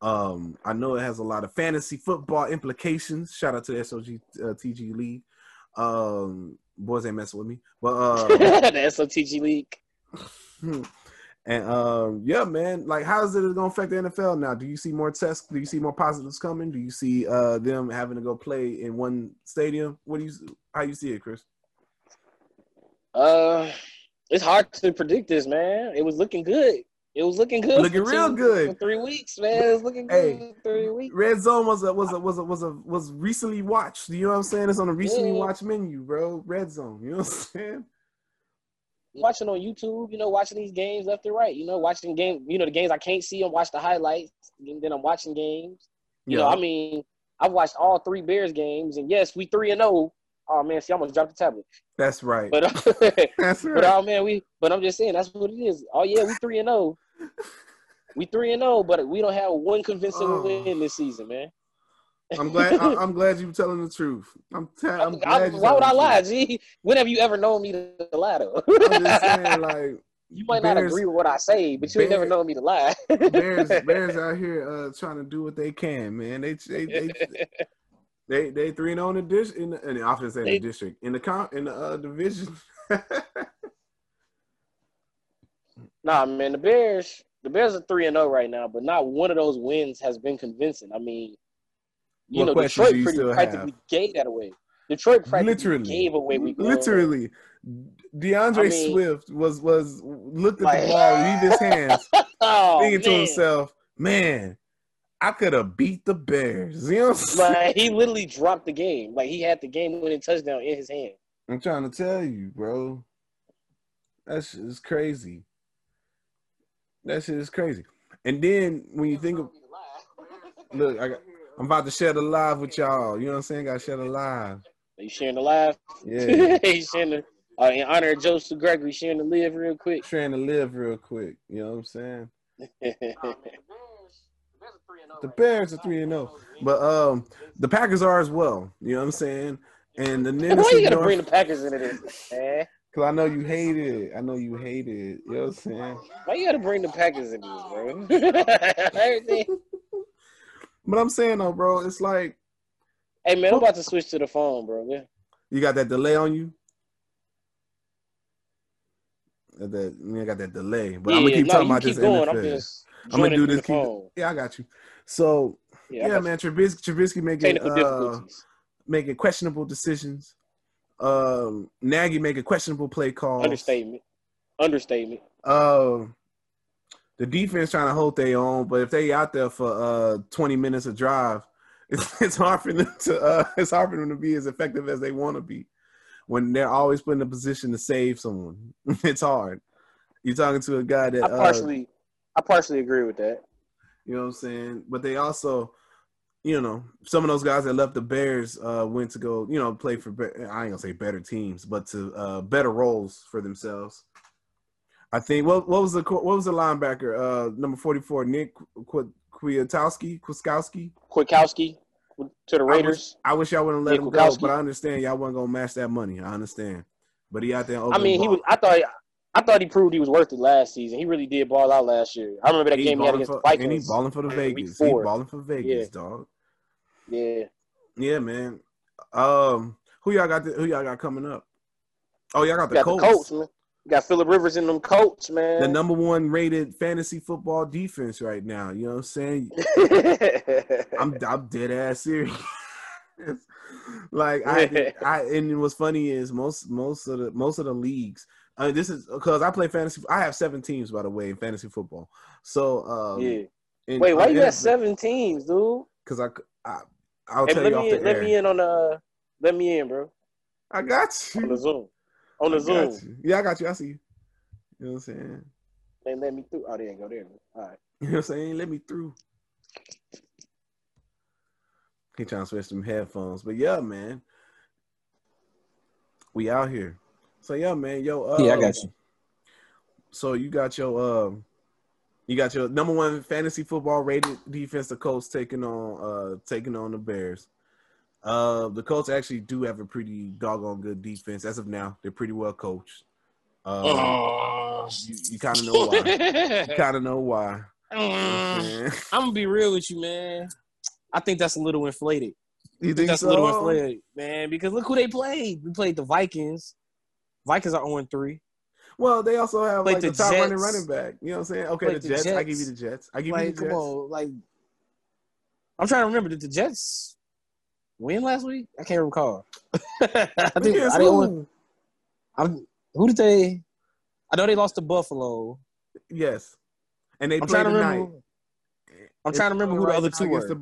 Um, I know it has a lot of fantasy football implications. Shout out to the SOG uh, TG League. Um, boys ain't messing with me, but uh, the SOTG League. and um, yeah, man, like how is it going to affect the NFL now? Do you see more tests? Do you see more positives coming? Do you see uh them having to go play in one stadium? What do you how you see it, Chris? Uh it's hard to predict this, man. It was looking good. It was looking good. Looking real good. Three weeks, man. It was looking good Hey, three weeks. Red Zone was a was a was a was a was recently watched. You know what I'm saying? It's on a recently Yeah. watched menu, bro. Red Zone. You know what I'm saying? Watching on YouTube, you know, watching these games left and right. You know, watching game, you know, the games I can't see, I'm watching the highlights, and then I'm watching games. You know, Yeah. I mean, I've watched all three Bears games, and yes, we three and zero. Oh man, see, I almost dropped the tablet. That's right. But That's but oh man, we. But I'm just saying that's what it is. Oh yeah, we three and zero. We three and zero, but we don't have one convincing Oh. win this season, man. I'm glad. I, I'm glad you're telling the truth. I'm. T- I'm I- glad. you why would I lie. G? When have you ever known me to lie though? I'm just saying, like you might not agree with what I say, but you ain't never Bears- known me to lie. Bears, Bears out here uh, trying to do what they can, man. They they they they, they three and on the dish in the, in the offense in the district in the con in the uh, division. Nah, man, the Bears, the Bears are three and zero right now, but not one of those wins has been convincing. I mean, you What know, Detroit you pretty still practically gave that away. Detroit practically literally, gave away week one. literally. DeAndre I mean- Swift was was looked at Like- the ball, leave his hands, Oh, thinking to himself, "Man, I could have beat the Bears." You know? Like he literally dropped the game. Like he had the game winning touchdown in his hand. I'm trying to tell you, bro. That shit is crazy. That shit is crazy. And then when you think of look, I got, I'm about to share the live with y'all. You know what I'm saying? Got to share the live. Are you sharing the live? Yeah. He's sharing the uh, in honor of Joseph Gregory sharing the live real quick. Trying to live real quick. You know what I'm saying? The Bears are three and zero, but um, the Packers are as well. You know what I'm saying? And the Why Niners. you gotta bring the Packers into this, man? Cause I know you hate it. I know you hate it. You know what I'm saying? Why you gotta bring the Packers into this, bro? But I'm saying though, bro, it's like Hey man, I'm about to switch to the phone, bro. Yeah. you got that delay on you. That you got that delay, but I'm gonna keep no, talking about keep this going. I'm just I'm gonna do this. the Keep, yeah, I got you. So Yeah, yeah, got man, Trubisky, Trubisky making uh, making questionable decisions. Um, Nagy making a questionable play calls. Understatement. Understatement. Uh, the defense trying to hold their own, but if they out there for uh 20 minutes of drive, it's, it's hard for them to uh it's hard for them to be as effective as they want to be when they're always put in a position to save someone. it's hard. You're talking to a guy that I uh, partially I partially agree with that. you know what I'm saying? But they also, you know, some of those guys that left the Bears uh, went to go, you know, play for, I ain't gonna say better teams, but to uh, better roles for themselves. I think what what was the what was the linebacker uh, number 44 Nick Qu- Kwiatkoski Kwiatkoski Kwiatkoski to the Raiders. I wish, I wish y'all wouldn't let Yeah, him go, but I understand y'all wasn't gonna match that money. I understand, but he out there. I mean, he was. I thought. I thought he proved he was worth it last season. He really did ball out last year. I remember that He game he had against for- the Vikings. and he's balling for the Vegas. He's balling for Vegas, Yeah. dog. Yeah. Yeah, man. Um, who y'all got? The, who y'all got coming up? Oh, y'all got the got Colts. the Colts, man. You got Philip Rivers in them Colts, man. the number one rated fantasy football defense right now. You know what I'm saying? I'm I'm dead ass serious. like I, I and what's funny is most most of the most of the leagues. Uh, this is because I play fantasy. I have seven teams by the way in fantasy football. So um, yeah. in- Wait, why you got seven teams, dude? Because I, I I'll Hey, tell let you off me the in, let air. me in on the let me in, bro. I got you on the Zoom. On the I Zoom. Yeah, I got you. I see you. You know what I'm saying? They let me through. Oh, they ain't go there. All right. You know what I'm saying? Let me through. He trying to switch some headphones, but yeah, man, we out here. So yeah, man, yo, uh, Yeah, I got you. So you got your um, you got your number one fantasy football rated defense, the Colts taking on uh taking on the Bears. Uh, the Colts actually do have a pretty doggone good defense as of now. They're pretty well coached. Um, Oh. you, you kind of know why. you kind of know why. I'm gonna be real with you, man. I think that's a little inflated. You I think that's a little inflated, man? Because look who they played. We played the Vikings. Vikings are 0 3. Well, they also have Played like the, the top running Jets. running back. You know what I'm saying? Okay, Played the the Jets. I give you the Jets. Jets. I give Like, you the come Jets. on, like I'm trying to remember. Did the Jets win last week? I can't recall. I think Against I didn't who? win. I'm, who did they? I know they lost to Buffalo. Yes, and they I'm play trying to remember. I'm It's trying to remember who the other two were. The,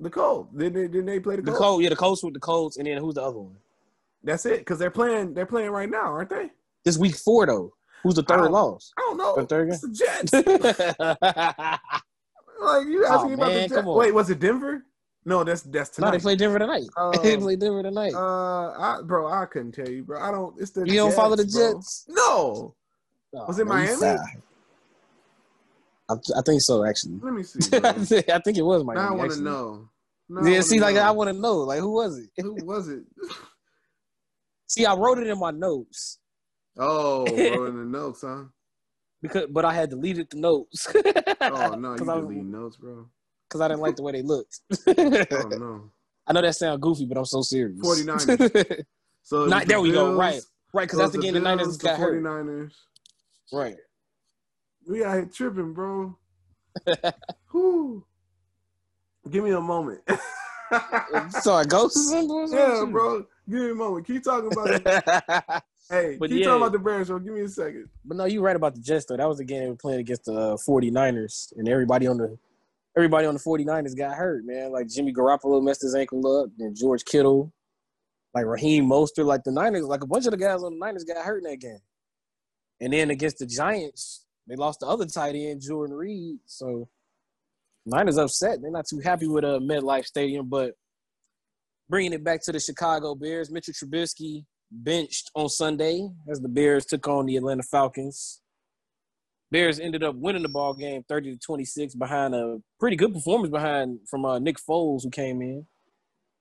the Colts. Didn't they, didn't they play the The Colts? Colts, yeah, the Colts with the Colts, and then who's the other one? That's it, because they're playing. They're playing right now, aren't they? This week four though. Who's the third don't- loss? I don't know. The third It's the Jets. Like you asking Oh, about man, the Jets? Wait, was it Denver? No, that's that's No, tonight. they play Denver tonight. Um, they play Denver tonight. Uh, I, bro, I couldn't tell you, bro. I don't. It's the you don't follow the bro. Jets? No. Was it Miami? I, I think so, actually. Let me see. I think it was Miami. now I want to know. Now Yeah, see, like. I want to know, like who was it? Who was it? See, I wrote it in my notes Oh, bro, in the notes, huh? because, but I had deleted the notes. Oh no, you delete notes, bro. Cause I didn't like the way they looked. Oh no. I know that sounds goofy, but I'm so serious. 49ers. So Not- the there we go. Right, right. Because so that's the it's game the Niners Bills, got the hurt. 49ers. Right. We out here tripping, bro. Whew. Give me a moment. So it goes. yeah, bro. Give me a moment. Keep talking about it. Hey, But keep yeah. talking about the Bears, bro. Give me a second. But no, you're right about the Jets though. That was the game they were playing against the uh, 49ers, and everybody on the everybody on the 49ers got hurt, man. Like Jimmy Garoppolo messed his ankle up, and George Kittle, like Raheem Mostert, like the Niners, like a bunch of the guys on the Niners got hurt in that game. And then against the Giants, they lost the other tight end, Jordan Reed. So Niners upset. They're not too happy with uh, MetLife Stadium, but bringing it back to the Chicago Bears, Mitchell Trubisky benched on Sunday as the Bears took on the Atlanta Falcons. Bears ended up winning the ball game 30 to 26 behind a pretty good performance behind from uh, Nick Foles who came in.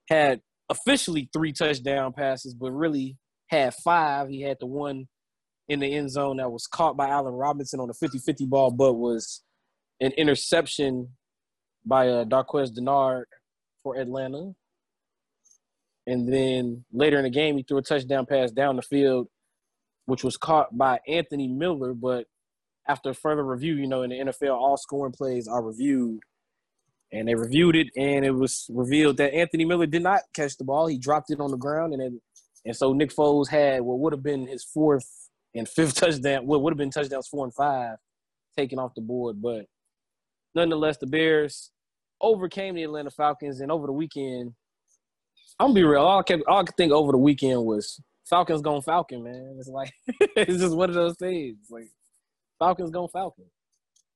Had officially three touchdown passes, but really had five. He had the one in the end zone that was caught by Allen Robinson on a 50-50 ball, but was an interception by uh, Darqueze Dennard for Atlanta. And then later in the game, he threw a touchdown pass down the field, which was caught by Anthony Miller. But after further review, you know, in the NFL, all scoring plays are reviewed. And they reviewed it, and it was revealed that Anthony Miller did not catch the ball. He dropped it on the ground, and and so Nick Foles had what would have been his fourth and fifth touchdown. What would have been touchdowns four and five taken off the board. But nonetheless, the Bears overcame the Atlanta Falcons, and over the weekend, I'm gonna be real. All I kept, all I could think over the weekend was Falcons going Falcon, man. It's like it's just one of those things. Like Falcons going Falcon.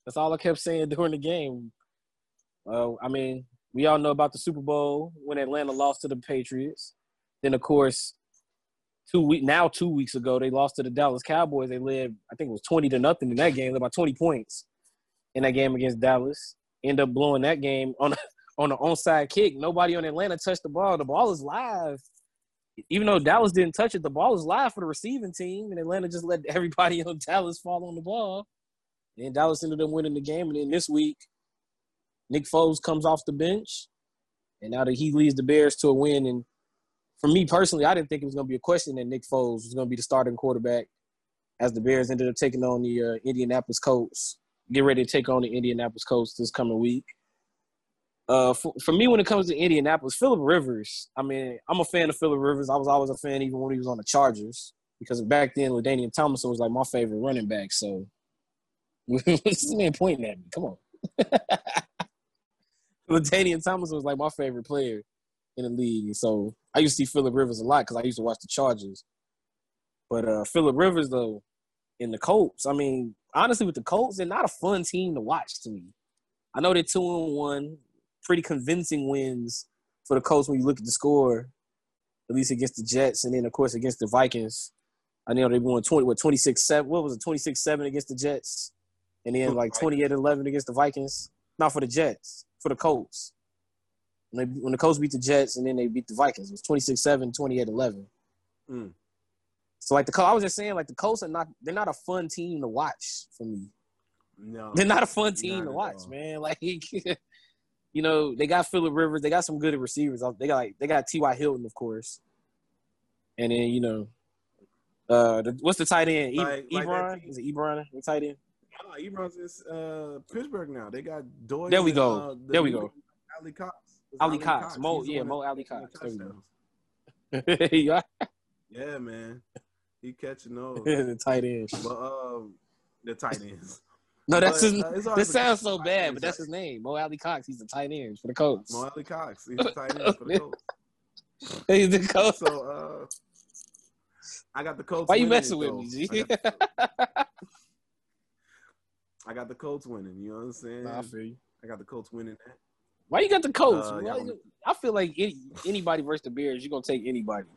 That's all I kept saying during the game. Uh, I mean, we all know about the Super Bowl when Atlanta lost to the Patriots. Then, of course, two week now two weeks ago they lost to the Dallas Cowboys. They led, I think it was twenty to nothing in that game, by twenty points in that game against Dallas. End up blowing that game on on an onside kick. Nobody on Atlanta touched the ball. The ball is live. Even though Dallas didn't touch it, the ball is live for the receiving team, and Atlanta just let everybody on Dallas fall on the ball. And Dallas ended up winning the game. And then this week, Nick Foles comes off the bench, and now that he leads the Bears to a win. And for me personally, I didn't think it was going to be a question that Nick Foles was going to be the starting quarterback, as the Bears ended up taking on the uh, Indianapolis Colts. Get ready to take on the Indianapolis Colts this coming week. Uh, for, for me, when it comes to Indianapolis, Philip Rivers. I mean, I'm a fan of Philip Rivers. I was always a fan, even when he was on the Chargers, because back then, LaDainian Tomlinson was like my favorite running back. So, this man pointing at me. Come on. LaDainian Tomlinson was like my favorite player in the league. So I used to see Philip Rivers a lot because I used to watch the Chargers. But uh, Philip Rivers, though, in the Colts, I mean, honestly, with the Colts, they're not a fun team to watch to me. I know they're two and one, pretty convincing wins for the Colts when you look at the score, at least against the Jets, and then of course against the Vikings. I know they won twenty, what twenty six seven? What was it, twenty six seven against the Jets, and then like 28-11 against the Vikings. Not for the Jets, for the Colts. When, they, when the Colts beat the Jets, and then they beat the Vikings, it was 26-7, 28-11. Mm. So like the Colts, I was just saying, like the Colts are not they're not a fun team to watch for me. No, They're not a fun team to watch, all. man. Like you know, they got Philip Rivers, they got some good receivers. They got like they got T.Y. Hilton, of course. And then, you know, uh the, what's the tight end? E- Like- like Ebron? team- Is it Ebron? The tight end? Oh, Ebron's is uh, Pittsburgh now. They got Doyle. There we and, go. uh, the There we go. Alie-Cox. Ali Cox. Mo- He's yeah, Mo Alie-Cox. the There we go. yeah, Yeah, man. He catching those. the tight ends. But um, the tight ends. No, that's But, his. uh, this sounds so bad, but that's his name, Mo Alie-Cox. He's the tight end for the Colts. Mo Alie-Cox. He's the tight end for the Colts. He's the Colts. So uh, I got the Colts. Why you winning messing it, with though. me, G? I got, I got the Colts winning. You know what I'm saying? Nah, I feel you. I got the Colts winning that. Why you got the Colts? Uh, Why y'all- I feel like any, anybody versus the Bears, you're gonna take anybody.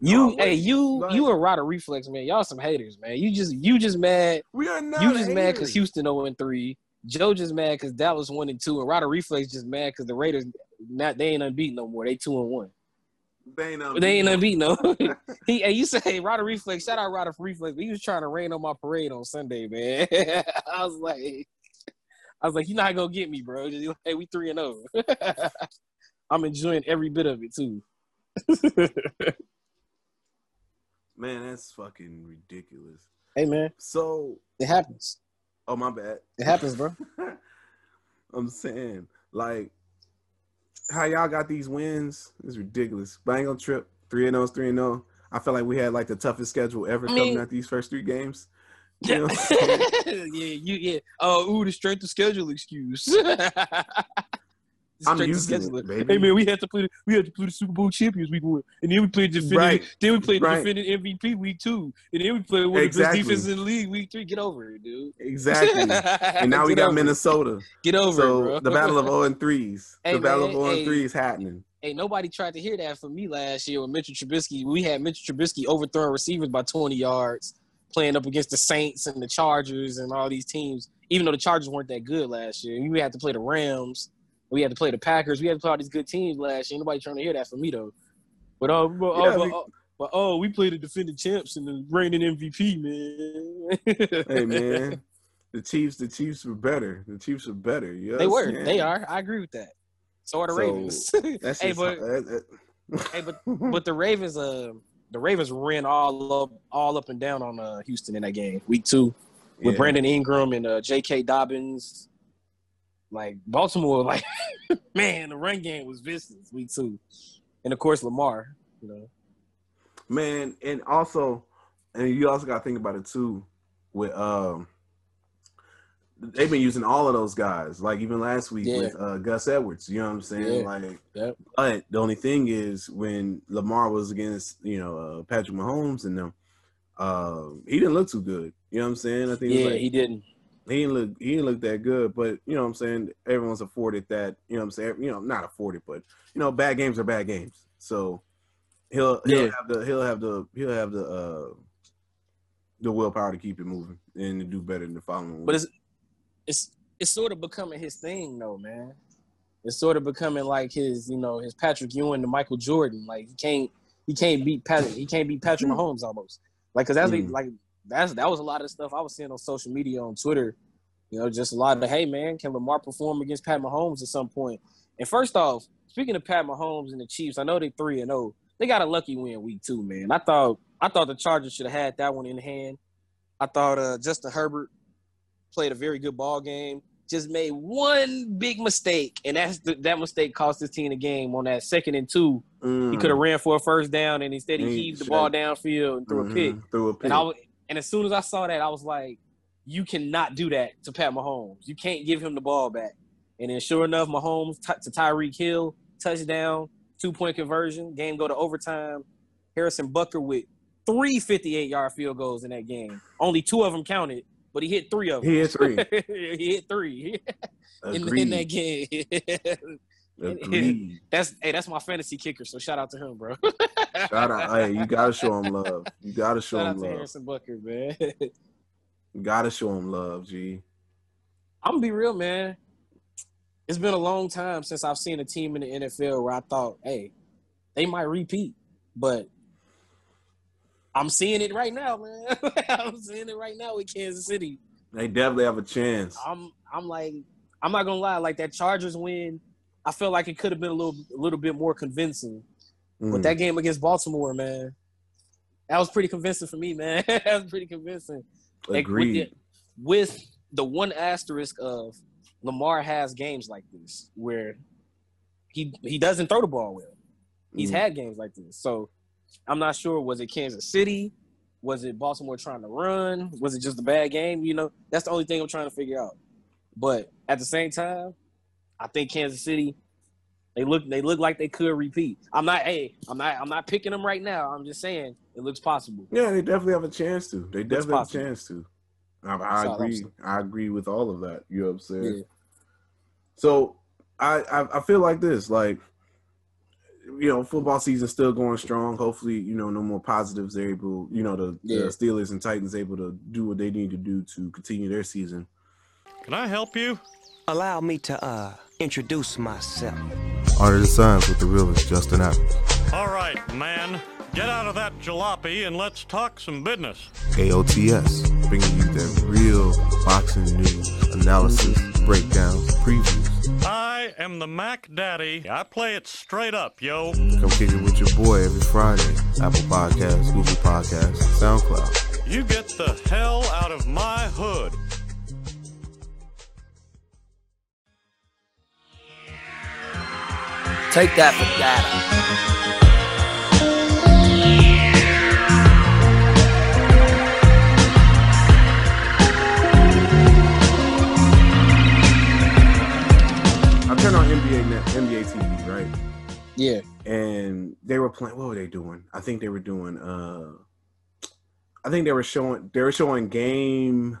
You, Oh, hey, you, like- you and Ryder Reflex, man. Y'all some haters, man. You just, you just mad. We are not. You just mad because. Houston 0 and 3. Joe just mad because Dallas 1 and 2. And Ryder Reflex just mad because the Raiders not they ain't unbeaten no more. They 2 and 1. They ain't But they ain't unbeaten no. he and you say Ryder Reflex, shout out Ryder Reflex, he was trying to rain on my parade on Sunday, man. I was like, I was like, you're not gonna get me, bro. Just, hey, we 3 and 0. I'm enjoying every bit of it too. Man, that's fucking ridiculous. Hey man, So, it happens. oh my bad. It happens, bro. I'm saying, like, how y'all got these wins is ridiculous. But I ain't gonna trip. Three and 0 is three and 0. I feel like we had like the toughest schedule ever I coming mean- out these first three games. Yeah, You know I'm saying? yeah, you yeah. Oh, ooh, the strength of schedule excuse. I'm using it, baby. Hey man, we had to play. The, we had to play the Super Bowl champions week one, and then we played the defending. Right, Then we played right. the defending MVP week two, and then we played one of the Exactly. best defenses in the league week three. Get over it, dude. Exactly. and now we got. Minnesota. Get over so it, bro. the battle of 0 and 3s. Hey, the battle man, of 0 hey. and 3 is happening. Hey, nobody tried to hear that from me last year with Mitchell Trubisky. We had Mitchell Trubisky overthrowing receivers by 20 yards, playing up against the Saints and the Chargers and all these teams. Even though the Chargers weren't that good last year, we had to play the Rams. We had to play the Packers. We had to play all these good teams last year. Nobody trying to hear that from me though. But oh, but, oh, Yeah, but, we- oh, but oh, we played the defending champs and the reigning MVP, man. Hey man, the Chiefs, the Chiefs were better. The Chiefs were better. You they were. saying? They are. I agree with that. So are the So, Ravens. That's hey, but that- that- Hey, but but the Ravens, uh, the Ravens ran all up, all up and down on uh, Houston in that game, week two, with Yeah. Brandon Ingram and uh, J.K. Dobbins. Like Baltimore, like man, the run game was vicious week two, and of course Lamar. You know, man, and also, and you also got to think about it too. With um, they've been using all of those guys. Like even last week Yeah. with uh, Gus Edwards. You know what I'm saying? Yeah. Like, Yep. but the only thing is when Lamar was against you know uh, Patrick Mahomes and them, uh, he didn't look too good. You know what I'm saying? I think yeah, like- he didn't. He didn't look he didn't look that good, but you know what I'm saying, everyone's afforded that, you know what I'm saying, you know, not afforded, but you know, bad games are bad games. So he'll he'll Yeah. have the he'll have the he'll have the uh the willpower to keep it moving and to do better in the following But week. it's it's it's sort of becoming his thing, though, man. It's sort of becoming like his, you know, his Patrick Ewing to Michael Jordan. Like he can't he can't beat Patrick he can't beat Patrick Mahomes almost. Like because that's Mm. like that's that was a lot of stuff I was seeing on social media on Twitter. You know, just a lot of hey man, can Lamar perform against Pat Mahomes at some point? And first off, speaking of Pat Mahomes and the Chiefs, I know they three and zero. They got a lucky win week two, man. I thought I thought the Chargers should have had that one in hand. I thought uh, Justin Herbert played a very good ball game. Just made one big mistake, and that's the, that mistake cost his team the game on that second and two. He Mm. could have ran for a first down, and instead he He heaved the ball downfield and threw a pick. Threw a pick. And I and as soon as I saw that, I was like, "You cannot do that to Pat Mahomes. You can't give him the ball back." And then, sure enough, Mahomes t- to Tyreek Hill touchdown, two point conversion. Game go to overtime. Harrison Butker with three 58 yard field goals in that game. Only two of them counted, but he hit three of them. He hit three. he hit three in, in that game. Agreed. that's hey, that's my fantasy kicker. So shout out to him, bro. Shout out. Hey, you gotta show him love. You gotta show shout out him love. Harrison Butker, man. You gotta show him love, G. I'm gonna be real, man. It's been a long time since I've seen a team in the NFL where I thought, hey, they might repeat. But I'm seeing it right now, man. I'm seeing it right now with Kansas City. They definitely have a chance. I'm I'm like, I'm not gonna lie, like that Chargers win, I feel like it could have been a little a little bit more convincing. Mm. But that game against Baltimore, man, that was pretty convincing for me, man. that was pretty convincing. Like, with the, with the one asterisk of Lamar has games like this where he he doesn't throw the ball well. He's Mhm. had games like this. So I'm not sure was it Kansas City? Was it Baltimore trying to run? Was it just a bad game? You know, that's the only thing I'm trying to figure out. But at the same time, I think Kansas City they look they look like they could repeat. I'm not hey, I'm not I'm not picking them right now. I'm just saying it looks possible. Yeah, they definitely have a chance to. They definitely have a chance to. I, I agree. I agree with all of that. You know what I'm saying? So I, I I feel like this, like you know, football season still going strong. Hopefully, you know, no more positives. They're able, you know, the, Yeah. the Steelers and Titans able to do what they need to do to continue their season. Can I help you? Allow me to uh introduce myself. Under the Signs with the realest Justin Adams. All right, man. Get out of that jalopy and let's talk some business. AOTS, bringing you that real boxing news, analysis, breakdowns, previews. I am the Mac Daddy. I play it straight up, yo. Come kick it with your boy every Friday. Apple Podcasts, Google Podcasts, SoundCloud. You get the hell out of my hood. Take that for data. I turned on NBA NBA TV, right? Yeah. And they were playing. What were they doing? I think they were doing. uh I think they were showing. They were showing game.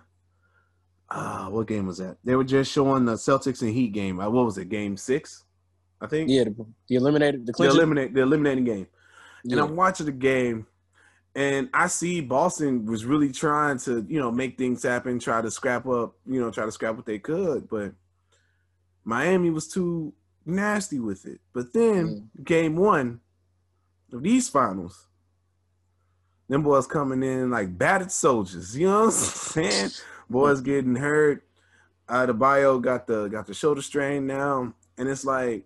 Uh, what game was that? They were just showing the Celtics and Heat game. Uh, what was it? Game six, I think. Yeah, the, the eliminated the the eliminate the eliminating game. And Yeah. I'm watching the game, and I see Boston was really trying to, you know, make things happen, try to scrap up, you know, try to scrap what they could, but Miami was too nasty with it. But then game one of these finals, them boys coming in like battered soldiers. You know what I'm saying? boys getting hurt. Uh, the bio got the got the shoulder strain now, and it's like,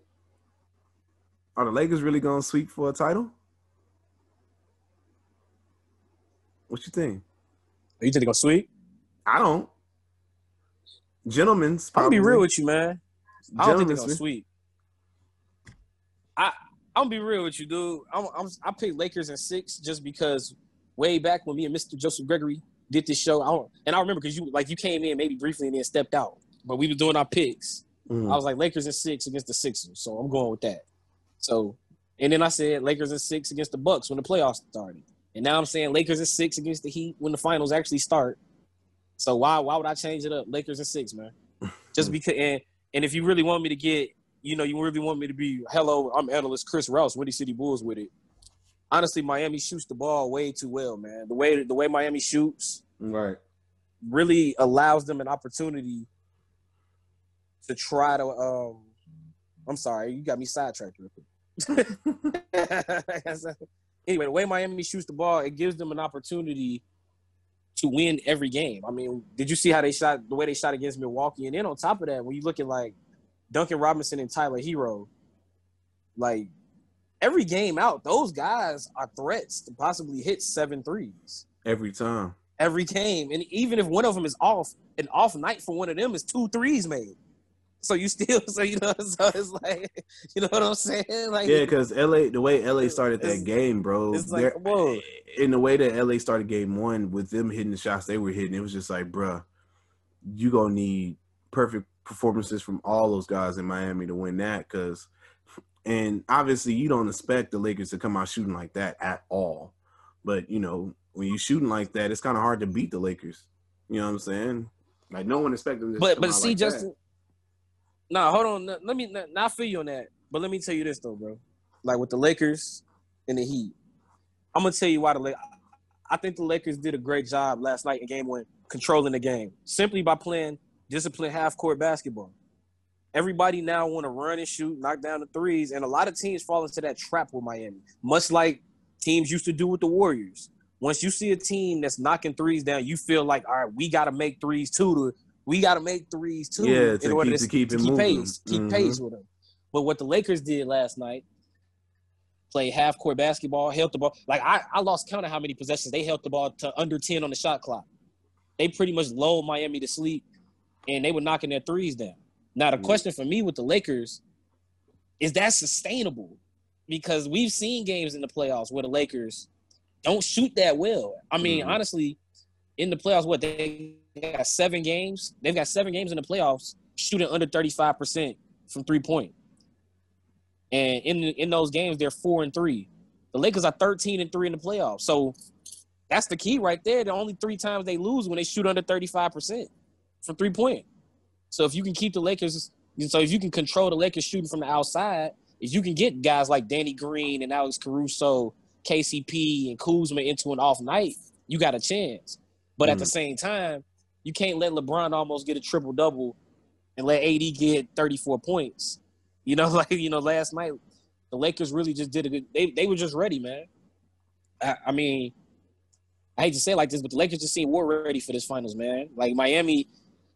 are the Lakers really gonna sweep for a title? What you think? Are you think they gonna sweep? I don't. Gentlemen's. I'm gonna be real with you, man. I don't think they're gonna sweep. I I'm gonna be real with you, dude. I'm, I'm I picked Lakers in six just because way back when me and Mr. Joseph Gregory did this show, I don't, and I remember because you like you came in maybe briefly and then stepped out, but we were doing our picks. Mhm. I was like Lakers in six against the Sixers, so I'm going with that. So, and then I said Lakers in six against the Bucks when the playoffs started, and now I'm saying Lakers in six against the Heat when the finals actually start. So why why would I change it up? Lakers in six, man. Just because and and if you really want me to get, you know, you really want me to be hello, I'm analyst Chris Rouse, Windy City Bulls with it. Honestly, Miami shoots the ball way too well, man. The way the way Miami shoots Right. really allows them an opportunity to try to um I'm sorry, you got me sidetracked real quick. anyway, the way Miami shoots the ball, it gives them an opportunity to win every game. I mean, did you see how they shot the way they shot against Milwaukee? And then on top of that, when you look at like Duncan Robinson and Tyler Herro, like every game out, those guys are threats to possibly hit seven threes Every time. every game. And even if one of them is off, an off night for one of them is two threes made. So you still, so you know, so it's like, you know what I'm saying? Like, Yeah, because LA, the way LA started that game, bro, it's like, on. in the way that LA started game one with them hitting the shots they were hitting, it was just like, bruh, you gonna need perfect performances from all those guys in Miami to win that. Because, and obviously, you don't expect the Lakers to come out shooting like that at all. But you know, when you shooting like that, it's kind of hard to beat the Lakers. You know what I'm saying? Like no one expected but come but out see, like that. Nah, hold on. Let- Let me not, not feel you on that. But let me tell you this though, bro. Like with the Lakers and the Heat, I'm gonna tell you why the Lakers. I think the Lakers did a great job last night in Game One, controlling the game simply by playing disciplined half court basketball. Everybody now want to run and shoot, knock down the threes, and a lot of teams fall into that trap with Miami, much like teams used to do with the Warriors. Once you see a team that's knocking threes down, you feel like, all right, we got to make threes too. To we got to make threes too Yeah, in order keep- to, to keep to keep pace, keep Mhm. pace with them. But what the Lakers did last night, play half court basketball, held the ball. Like I, I lost count of how many possessions they held the ball to under ten on the shot clock. They pretty much lulled Miami to sleep, and they were knocking their threes down. Now the question for me with the Lakers is that sustainable? Because we've seen games in the playoffs where the Lakers don't shoot that well. I mean, Mhm. honestly, in the playoffs, what they got seven games. They've got seven games in the playoffs shooting under thirty five percent from three point. And in in those games, they're four and three. The Lakers are thirteen and three in the playoffs. So that's the key right there. The only three times they lose when they shoot under thirty five percent from three point. So if you can keep the Lakers so if you can control the Lakers shooting from the outside, if you can get guys like Danny Green and Alex Caruso, KCP and Kuzma into an off night, you got a chance. But at the Mm. same time, you can't let LeBron almost get a triple double and let AD get 34 points. You know, like you know, last night the Lakers really just did a good. They they were just ready, man. I, I mean, I hate to say it like this, but the Lakers just seem war ready for this finals, man. Like Miami,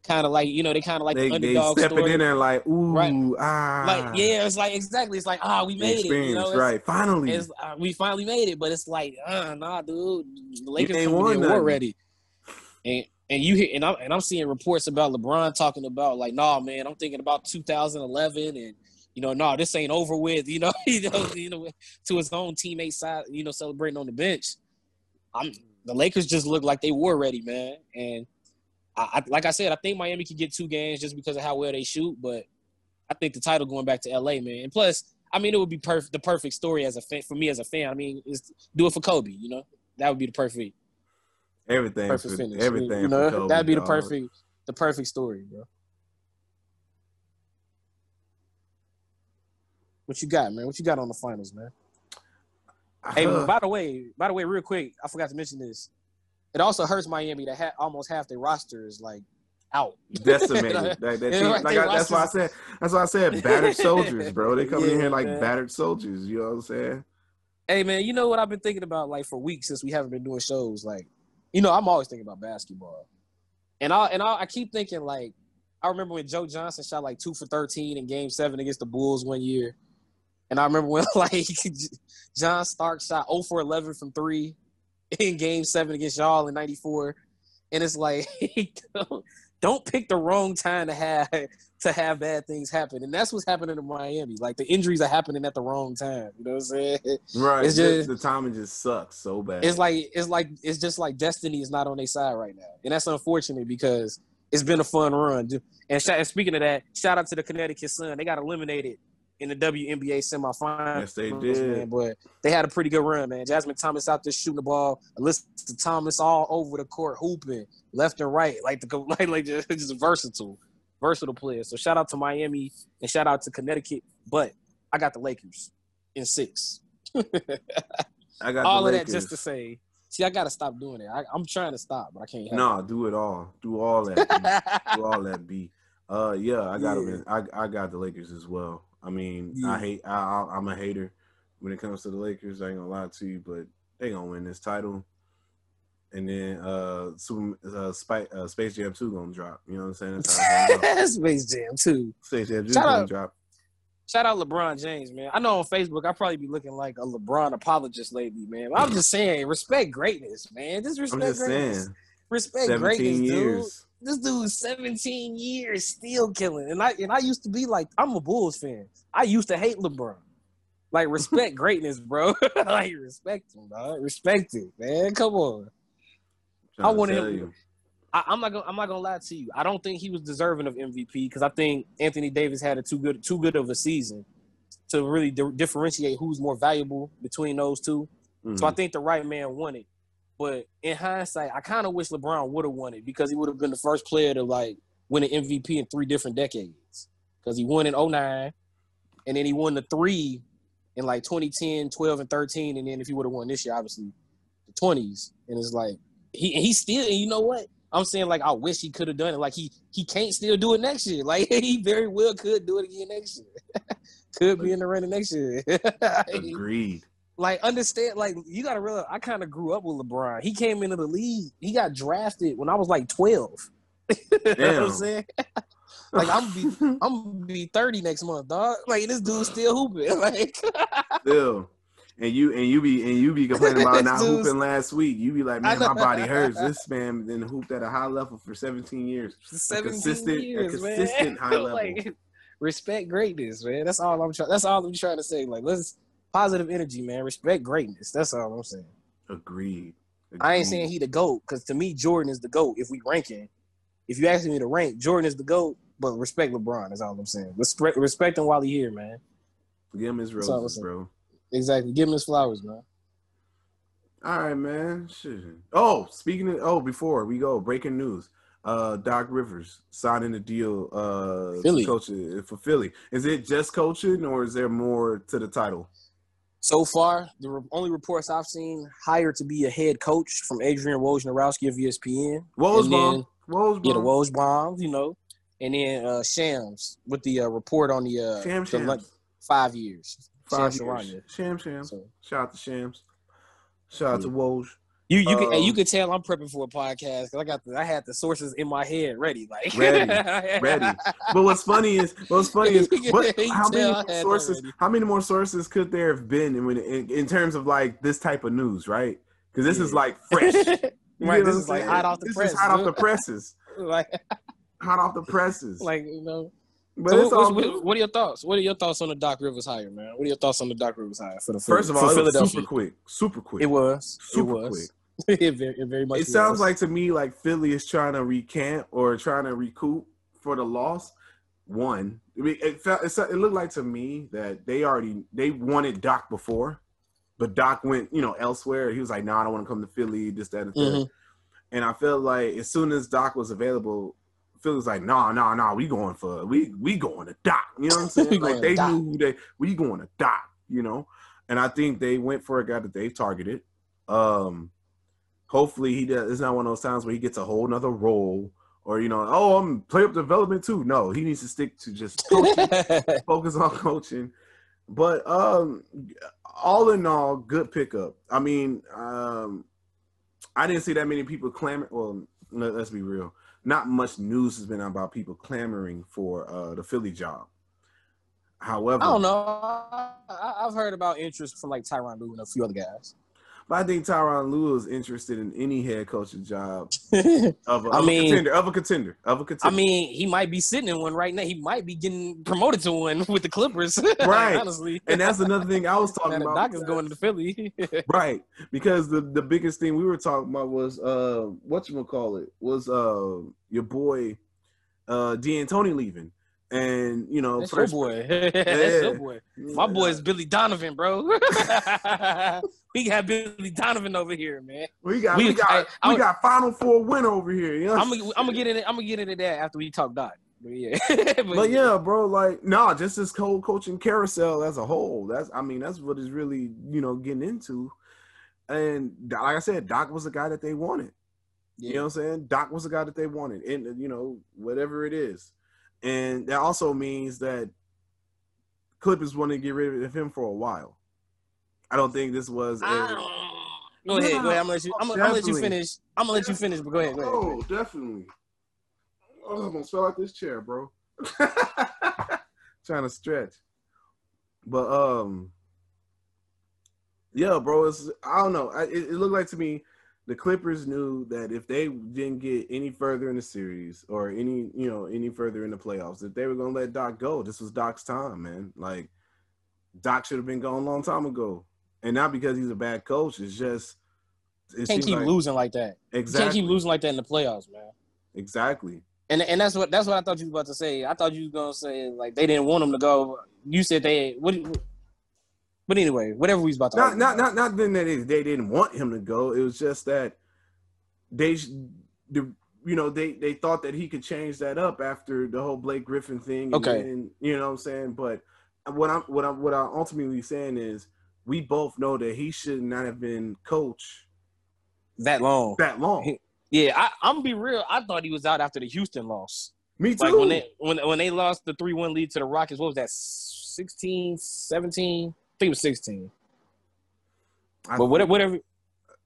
kind of like you know they kind of like they the they stepping story. in there like ooh Right. ah Like yeah, it's like exactly. It's like ah, we made it. You know, It's- right finally it's, uh, we finally made it, but it's like, uh, nah, dude. The Lakers ain't coming won war ready, and and you hear and I'm and I'm seeing reports about LeBron talking about like, nah, man, I'm thinking about 2011, and you know, nah, this ain't over with. You know, you know, to his own teammate side, you know, celebrating on the bench. I'm the Lakers just look like they were ready, man, and I, I like I said, I think Miami could get two games just because of how well they shoot, but I think the title going back to LA, man. And plus, I mean, it would be perfect. The perfect story as a fan for me as a fan. I mean, do it for Kobe. You know, that would be the perfect, everything perfect for, finish. everything you know, for Kobe, that'd be the dog. perfect, the perfect story, bro. What you got, man? What you got on the finals, man? Hey, Uh, by the way, by the way, real quick, I forgot to mention this. It also hurts Miami that ha- almost half their roster is like out, decimated. Like, that Yeah, team- right, like I, that's why I said. That's why I said battered soldiers, bro. They coming in here like man. battered soldiers. You know what I'm saying? Hey man, you know what I've been thinking about like for weeks since we haven't been doing shows. Like, you know, I'm always thinking about basketball, and I and I, I keep thinking like, I remember when Joe Johnson shot like two for thirteen in Game Seven against the Bulls one year, and I remember when like John Stark shot 0 for 11 from three in Game Seven against y'all in '94, and it's like, don't, don't pick the wrong time to have to have bad things happen, and that's what's happening in Miami. Like the injuries are happening at the wrong time. You know what I'm saying? Right. It's just the timing just sucks so bad. it's like it's like it's just like destiny is not on their side right now, and that's unfortunate because it's been a fun run. And, sh- and speaking of that, shout out to the Connecticut Sun. They got eliminated in the WNBA semifinals. Yes, they Man, did. but they had a pretty good run, man. Jasmine Thomas out there shooting the ball. Alyssa Thomas all over the court hooping left and right, like the like like just, just versatile, versatile player. So shout out to Miami and shout out to Connecticut. But I got the Lakers in six. I got all the of Lakers. that just to say. See, I gotta stop doing it. I, I'm trying to stop, but I can't. No, do it all. Do all that. Do all that. B. Uh, yeah, I got Yeah. I I got the Lakers as well. I mean, Yeah. I hate. I, I I'm a hater when it comes to the Lakers. I ain't gonna lie to you, but they gonna win this title. And then uh, Super, uh, Spy, uh Space Jam Two gonna drop. You know what I'm saying? That's how it's gonna go. Space Jam too. Space Jam Two Shout gonna out- drop. Shout out LeBron James, man. I know on Facebook I probably be looking like a LeBron apologist lately, man. But I'm just saying, respect greatness, man. Just respect just greatness. saying. Respect 17 greatness, years. dude. This dude's 17 years still killing. And I and I used to be like, I'm a Bulls fan. I used to hate LeBron. Like respect greatness, bro. like respect him, dog. Respect it, man. Come on. I Tryna want tell him. you. I, I'm not gonna. I'm not gonna lie to you. I don't think he was deserving of MVP because I think Anthony Davis had a too good, too good of a season to really di- differentiate who's more valuable between those 2 So I Mhm. think the right man won it. But in hindsight, I kind of wish LeBron would have won it because he would have been the first player to like win an MVP in three different decades. Because he won in 09, and then he won the three in like 2010, 12, and 13. And then if he would have won this year, obviously the 20s. And it's like he he still you know what? I'm saying like I wish he could have done it. Like he he can't still do it next year. Like he very well could do it again next year. could be in the running next year. Agreed. like understand like you gotta realize I kind of grew up with LeBron. He came into the league. He got drafted when I was like 12. you know what I'm Damn. saying? like I'm be I'm gonna be 30 next month, dog. Like this dude's still hooping. Like Still. And you and you be and you be complaining about not hooping last week. You be like, man, my body hurts. This man has been hooped at a high level for 17 years. A consistent, years, a consistent high level. like, respect greatness, man. That's all I'm trying. That's all I'm trying to say. Like, let's positive energy, man. Respect greatness. That's all I'm saying. Agreed. I ain't saying he the goat because to me Jordan is the goat. If we ranking, if you ask me to rank, Jordan is the goat. But respect LeBron is all I'm saying. Respect, respect him while he here, man. Give him his roses, bro. Exactly. Give him his flowers, man. All right, man. Shit. Oh, speaking of oh, before we go, breaking news. uh, Doc Rivers signing a deal uh, Philly. to coach it- for Philly. Is it just coaching, or is there more to the title? So far, the re- only reports I've seen hired to be a head coach from Adrian Wojnarowski of ESPN. Wojbomb. Wojbomb. Yeah, the Wojbomb, you know. And then uh, Shams with the uh, report on the, uh, Sham the. Lon- five years. Five Sham years. Charania. Sham Shams. Shout out to Shams. Shout out to Woj. You you can you Um, can tell I'm prepping for a podcast because I got the, I had the sources in my head ready like ready, ready. But what's funny is, what's funny is, what, how many more sources? How many more sources could there have been in, in, in terms of like this type of news, right? Because this is like fresh, You get right. This I'm is like hot off the this press. is hot off the presses, like hot off the presses. like you know. But So it's what, all what- what are your thoughts? What are your thoughts on the Doc Rivers hire, man? What are your thoughts on the Doc Rivers hire for the First of all, it was super quick, super quick. It was. super it was. quick. it, very, it very much. It sounds like to me like Philly is trying to recant or trying to recoup for the loss. One, I mean, it felt it, it looked like to me that they already they wanted Doc before, but Doc went you know elsewhere. He was like, "No, nah, I don't want to come to Philly." This, that, and third. Mhm. And I felt like as soon as Doc was available, Philly was like, "Nah, nah, nah, we going for we we going to Doc." You know what I'm saying? Like they knew who they we going to Doc. You know, and I think they went for a guy that they've targeted. Um, hopefully he does. It's not one of those times where he gets a whole nother role, or you know, oh, I'm play up development too. No, he needs to stick to just coaching, focus on coaching. But um, all in all, good pickup. I mean, um, I didn't see that many people clamor. Well, let's be real. Not much news has been about people clamoring for uh, the Philly job. However, I don't know. I, I've heard about interest from like Tyronn Lue and a few other guys. But I think Tyronn Lue is interested in any head coaching job of a, I of mean- a contender, of a contender, of a I contender. mean, he might be sitting in one right now. He might be getting promoted to one with the Clippers. right. honestly, and that's another thing I was talking about. Doc is going to Philly. right, because the the biggest thing we were talking about was uh what you gonna call it was uh your boy uh D'Antoni leaving, and you know That's your boy. That's your boy. My boy is Billy Donovan, bro. We got Billy Donovan over here, man. We got we, got I- we got Final Four win over here. You know I'm gonna I'm gonna get into I'm gonna get into that after we talk Doc. But yeah, but, but yeah, bro, like nah, just this whole coaching carousel as a whole. That's I mean, that's what is really you know getting into. And like I said, Doc was the guy that they wanted. You know what I'm saying? Doc was the guy that they wanted, and you know whatever it is, and that also means that Clippers want to get rid of him for a while. I don't think this was. A, Go ahead, go ahead. I'm gonna let you. I'm, gonna- I'm gonna let you finish. I'm gonna let you finish. But go ahead. Go ahead. Oh, definitely. Oh, I'm gonna spell out this chair, bro. Trying to stretch. But um yeah, bro, it's I don't know. I, it, it looked like to me the Clippers knew that if they didn't get any further in the series or any, you know, any further in the playoffs, that they were gonna let Doc go. This was Doc's time, man. Like Doc should have been gone a long time ago. And not because he's a bad coach, it's just it Can't keep like- losing like that. Exactly. can't keep losing like that in the playoffs, man. Exactly. And and that's what that's what I thought you was about to say. I thought you was gonna say like they didn't want him to go. You said they what? But anyway, whatever we was about to. not not about. not not that they, they didn't want him to go. It was just that they the you know they they thought that he could change that up after the whole Blake Griffin thing. And Okay. then, you know what I'm saying. But what I'm what I'm what I'm ultimately saying is we both know that he should not have been coach that long. that long. Yeah, I, I'm gonna be real. I thought he was out after the Houston loss. Me Like too. when they when when they lost the three one lead to the Rockets. What was that? 16, 17? I think it was sixteen. I But whatever, whatever.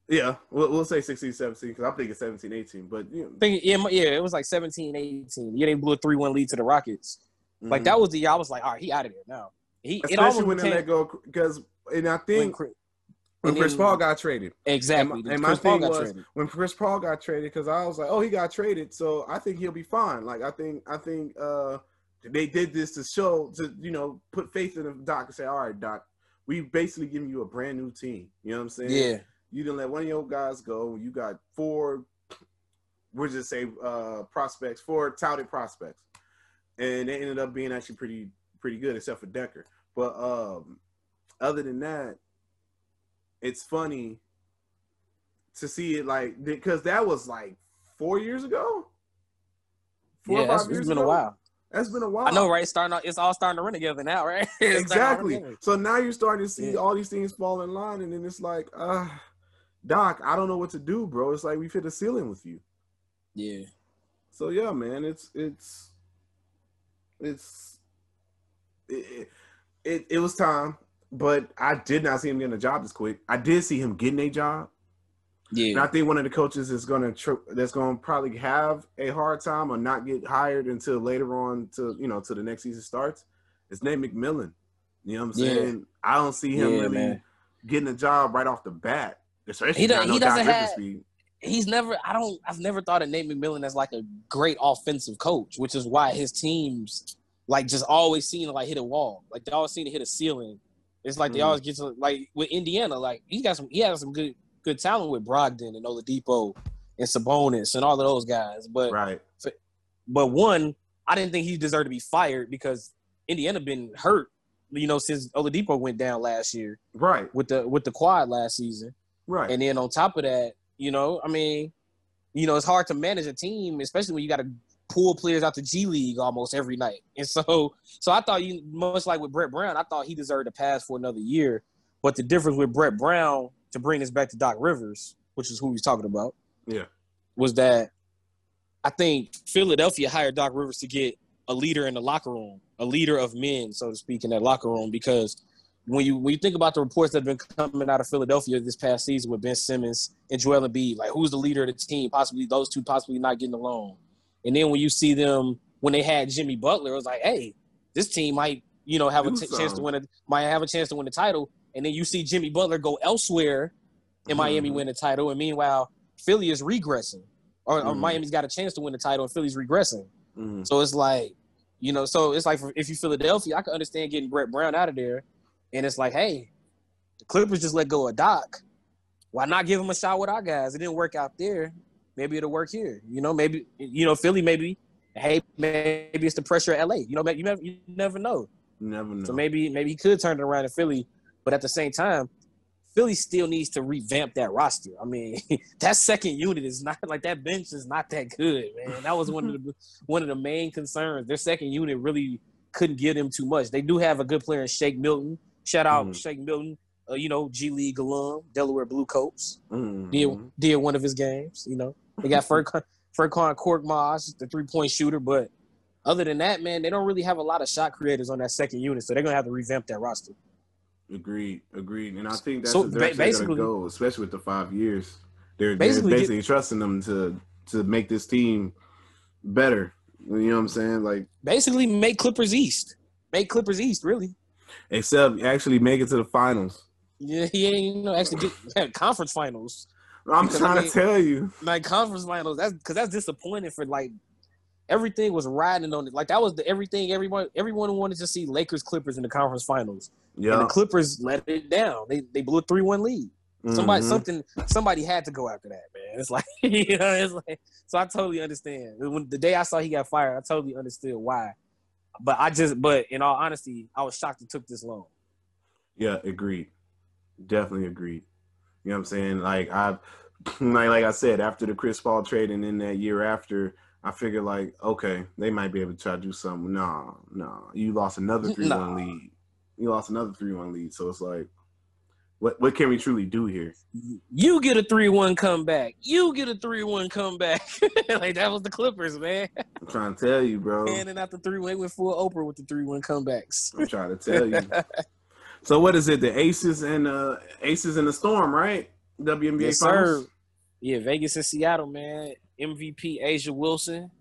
Yeah, we'll, we'll say 16, 17 because I'm thinking 17, 18. But you know, think yeah, yeah, it was like 17, 18. Yeah, they blew a three one lead to the Rockets. Like Mhm. that was the year I was like, all right, he out of there now. He especially when they let go because and I think when and Chris Paul got traded. Exactly. And my, and my thing was traded. when Chris Paul got traded because I was like, oh, he got traded, so I think he'll be fine. Like I think I think uh they did this to show to you know put faith in the doc and say, all right, doc, we basically giving you a brand new team. You know what I'm saying? Yeah. You didn't let one of your guys go. You got four, we'll just say uh prospects, four touted prospects, and they ended up being actually pretty pretty good, except for Dekker. But um, other than that, it's funny to see it like because that was like four years ago. Four yeah, or that's, five it's years been ago. a while. That's been a while. I know, right? Starting, it's all starting to run together now, right? It's starting to run exactly. So now you're starting to see Yeah. all these things fall in line, and then it's like, uh, Doc, I don't know what to do, bro. It's like we've hit a ceiling with you. Yeah. So yeah, man, it's it's it's it, it, it was time, but I did not see him getting a job this quick. I did see him getting a job. Yeah. And I think one of the coaches is going to tr- that's going to probably have a hard time or not get hired until later on to you know to the next season starts. It's Nate McMillan. You know what I'm Yeah. saying? I don't see him Yeah, really man. getting a job right off the bat. Especially He, does, no he doesn't have. speed. He's never. I don't. I've never thought of Nate McMillan as like a great offensive coach, which is why his teams like just always seem to like hit a wall. Like they always seem to hit a ceiling. It's like they Mhm. always get to like with Indiana. Like he got some. He has some good good talent with Brogdon and Oladipo and Sabonis and all of those guys. But right. But one, I didn't think he deserved to be fired because Indiana been hurt. You know, since Oladipo went down last year. Right. With the with the quad last season. Right. And then on top of that, you know, I mean, you know, it's hard to manage a team, especially when you got to pull players out the G League almost every night. And so, so I thought you much like with Brett Brown, I thought he deserved to pass for another year. But the difference with Brett Brown, to bring this back to Doc Rivers, which is who he's talking about, Yeah. was that I think Philadelphia hired Doc Rivers to get a leader in the locker room, a leader of men, so to speak, in that locker room. Because when you when you think about the reports that have been coming out of Philadelphia this past season with Ben Simmons and Joel Embiid, like who's the leader of the team? Possibly those two, possibly not getting along. And then when you see them when they had Jimmy Butler, it was like, hey, this team might you know have a Do t- chance to win a might have a chance to win the title. And then you see Jimmy Butler go elsewhere in Miami Mhm. win the title, and meanwhile Philly is regressing, or, or Mhm. Miami's got a chance to win the title, and Philly's regressing. Mhm. So it's like, you know, so it's like if you Philadelphia, I can understand getting Brett Brown out of there, and it's like, hey, the Clippers just let go of Doc. Why not give him a shot with our guys? It didn't work out there. Maybe it'll work here. You know, maybe you know Philly. Maybe hey, maybe it's the pressure of LA. You know, you never you never know. You never know. So maybe maybe he could turn it around in Philly, but at the same time, Philly still needs to revamp that roster. I mean, that second unit is not like that bench is not that good, man. That was one of the one of the main concerns. Their second unit really couldn't give them too much. They do have a good player in Shake Milton. Shout out Mhm. Shake Milton. Uh, you know, G League alum, Delaware Blue Coats. Mhm. Did did one of his games. You know, they got Furkan Furkan Korkmaz, the three point shooter, but other than that, man, they don't really have a lot of shot creators on that second unit, so they're gonna have to revamp that roster. Agreed, agreed, and I think that's So, the ba- basically- gonna go, especially with the five years. They're, Basically, they're get- basically trusting them to to make this team better. You know what I'm saying? Like, Basically, make Clippers East. Make Clippers East, really. except actually make it to the finals. Yeah, he ain't you know actually get conference finals. I'm Because, trying I mean, to tell you. like conference finals. That's because that's disappointing for like everything was riding on it. Like that was the everything everyone everyone wanted to see Lakers Clippers in the conference finals. Yeah. the Clippers let it down. They they blew a three one lead. Somebody Mhm. something somebody had to go after that, man. It's like you know, it's like so I totally understand. When the day I saw he got fired, I totally understood why. But I just but in all honesty, I was shocked it took this long. Yeah, agreed. Definitely agreed. You know what I'm saying? Like I like like I said, after the Chris Paul trade and then that year after, I figured like, okay, they might be able to try to do something. No, no. You lost another three Nah. one lead. You lost another three one lead. So it's like what what can we truly do here? You get a three one comeback. You get a three one comeback. like that was the Clippers, man. I'm trying to tell you, bro. Handing out the three one. Went full Oprah with the three one comebacks. I'm trying to tell you. so what is it? The Aces and uh Aces and the Storm, right? WNBA Yes, finals. sir. Yeah, Vegas and Seattle, man. MVP A'ja Wilson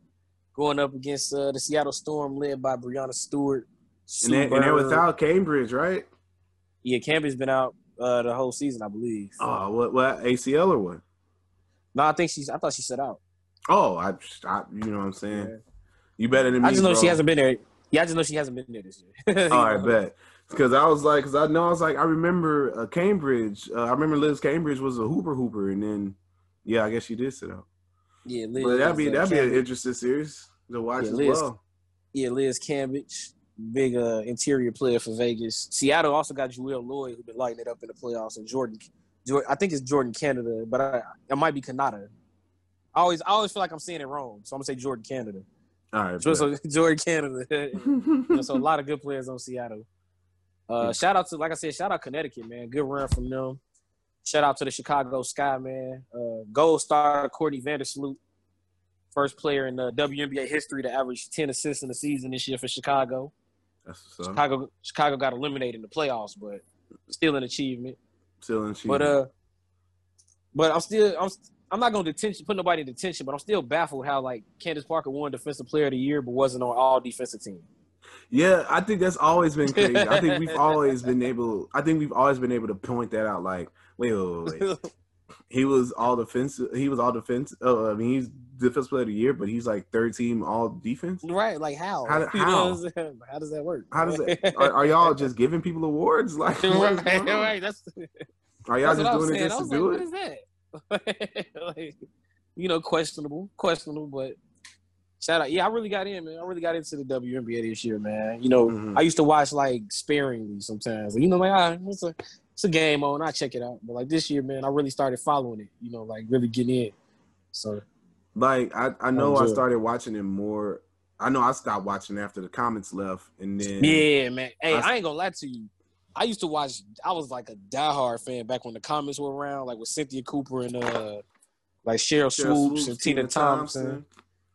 going up against uh, the Seattle Storm, led by Breanna Stewart. And they, and they're without Cambage, right? Yeah, Cambage's been out uh, the whole season, I believe. Oh, what what ACL or what? No, I think she's. I thought she set out. Oh, I, I you know what I'm saying. You better than me. I just know bro. she hasn't been there. Yeah, I just know she hasn't been there this year. All right, bet. Because I was like, because I know I was like, I remember uh, Cambage. Uh, I remember Liz Cambage was a hooper hooper, and then yeah, I guess she did sit out. Yeah, Liz. But that'd be uh, that'd be an interesting series to watch Yeah, as Liz- well. Yeah, Liz Cambage, big uh, interior player for Vegas. Seattle also got Jewell Loyd, who been lighting it up in the playoffs, and Jordin. Jordin I think it's Jordin Canada, but I, it might be Canada. I always, I always feel like I'm saying it wrong, so I'm gonna say Jordin Canada. All right, So, so Jordin Canada. So a lot of good players on Seattle. Uh, shout out to, like I said, shout out Connecticut, man. Good run from them. Shout out to the Chicago Sky, man. Uh, gold star Courtney Vandersloot, first player in the WNBA history to average 10 assists in the season this year for Chicago. That's. Chicago Chicago got eliminated in the playoffs, but still an achievement. Still in But uh, but I'm still I'm I'm not gonna detention put nobody in detention, but I'm still baffled how like Candace Parker won Defensive Player of the Year, but wasn't on all defensive team. Yeah, I think that's always been crazy. I think we've always been able. I think we've always been able to point that out. Like, wait, wait, wait. he was all defensive. He was all defense. Uh, I mean, he's defense player of the year, but he's like third team all defense. Right? Like how? How, how? what I'm saying? How does that work? How does it? Are, are y'all just giving people awards? Like, right, right. That's Are y'all that's just doing it just to do like, it? What is that? like, you know, questionable, questionable, but shout out. Yeah, I really got in, man. I really got into the WNBA this year, man. You know, Mm-hmm. I used to watch like sparingly sometimes. You know, like ah, it's a game on. I check it out. But like this year, man, I really started following it. You know, like really getting in. So Like, I, I know I started watching it more. I know I stopped watching after the Comets left, and then yeah, man. Hey, I- I, ain't gonna lie to you. I used to watch. I was like a diehard fan back when the Comets were around, like with Cynthia Cooper and uh, like Cheryl, Sheryl Swoopes, and Tina Thompson. Thompson.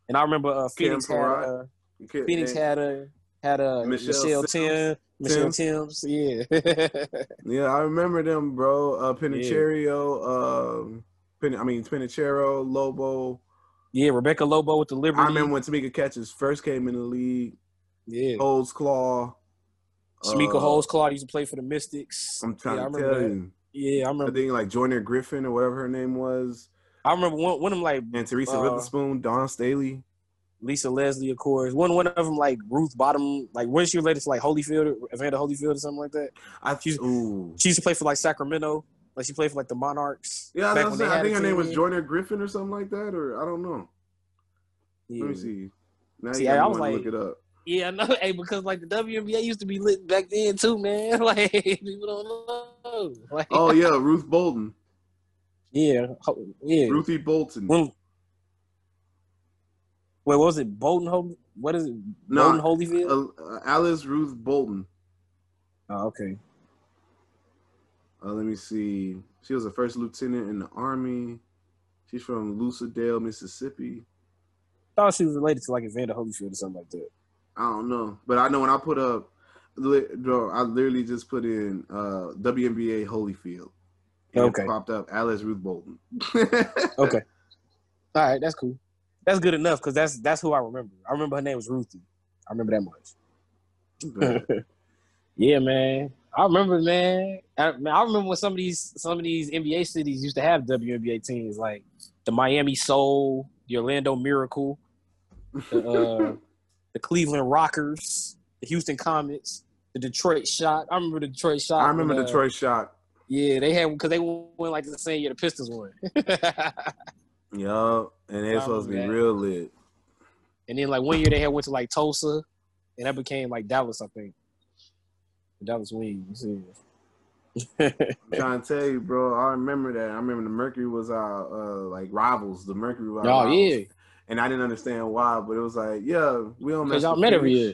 And I remember uh, Phoenix had uh, Phoenix had a had a Michelle Michelle, Sims. Tim, Michelle Timms. Timms. Yeah, Yeah, I remember them, bro. Uh, Penicheiro, um, Pen- I mean Penicheiro, Lobo. yeah. Rebecca Lobo with the Liberty. I remember when Tamika Catchings first came in the league. Yeah, Holds Claw. Chamique uh, Holmes Claude used to play for the Mystics. I'm trying yeah, I to remember tell that. you. Yeah, I remember. I think like Joyner Griffin or whatever her name was, I remember one one of them like and Teresa uh, Weatherspoon, Dawn Staley. Lisa Leslie, of course. One one of them like Ruth Bottom, like when she related to like Holyfield, Evander Holyfield or something like that. I ooh. She used to play for like Sacramento. Like she played for like the Monarchs. Yeah, when they. I think her name was Joyner Griffin or something like that, or I don't know. Yeah. Let me see. Now See, you I, I was like, look it up. yeah, I know. Hey, because like the WNBA used to be lit back then too, man. Like people don't know. Like, Oh yeah, Ruth Bolton, yeah, yeah. Ruthie Bolton. When, wait, what was it? Bolton Hol- What is it? No, Bolton Holyfield. uh, uh, Alice Ruth Bolton. oh, okay. Uh, let me see. She was a first lieutenant in the army. She's from Lucedale, Mississippi. Thought she was related to like Evander Holyfield or something like that. I don't know, but I know when I put up, bro, I literally just put in uh, WNBA Holyfield. And Okay. It popped up Alice Ruth Bolton. Okay. All right, that's cool. That's good enough because that's that's who I remember. I remember her name was Ruthie. I remember that much. yeah, man. I remember, man. I, man. I remember when some of these some of these NBA cities used to have WNBA teams, like the Miami Soul, the Orlando Miracle, the, uh, the Cleveland Rockers, the Houston Comets, the Detroit Shock. I remember the Detroit Shock. I remember when, uh, Detroit Shock. Yeah, they had because they won like the same year the Pistons won. Yup, and they're supposed to be that. real lit. And then like one year they had went to like Tulsa, and that became like Dallas, I think. Dallas Wings. I'm trying to tell you, bro. I remember that. I remember the Mercury was our uh, like rivals. The Mercury was Oh, rivals. yeah. And I didn't understand why, but it was like, yeah, we don't Because y'all met every year.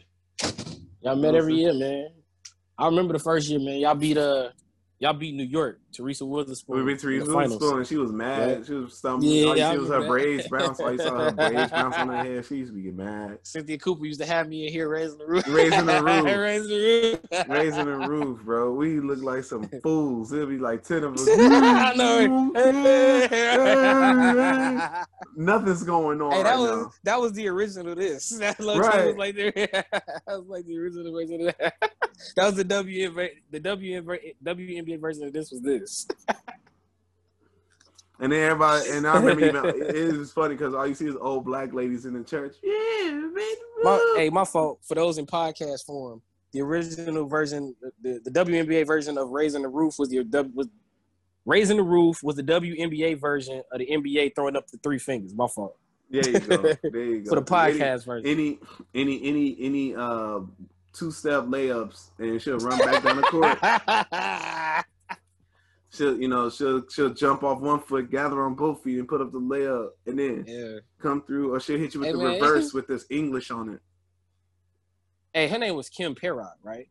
Y'all met every year, man. I remember the first year, man. Y'all beat uh y'all beat New York, Teresa Weatherspoon. We beat Teresa. Weatherspoon, and she was mad. Yeah. She was stumbling. Yeah, all you was her that. braids bounce. All you saw her braids bounce on her head. She used to get mad. Cynthia Cooper used to have me in here raising the roof. Raising the roof. raising the roof. Raising the roof, bro. We look like some fools. It'll be like ten of us. I know. Nothing's going on. Hey, that right was now. that was the original of this. That Right. was like the that was like the original version of that. That was the WNBA the WNBA, WNBA version of this was this. And then everybody, and I remember even it is funny because all you see is old black ladies in the church. Yeah. My, hey, my fault for those in podcast form. The original version, the, the WNBA version of Raising the Roof was the W was Raising the Roof was the WNBA version of the NBA throwing up the three fingers. My fault. There you go. There you go. For the podcast version. Any, any, any, any, uh, two step layups, and she'll run back down the court. she'll you know she'll she'll jump off one foot, gather on both feet, and put up the layup, and then Yeah. come through, or she'll hit you with Hey, the man. reverse with this English on it. Hey, her name was Kim Perrott, right?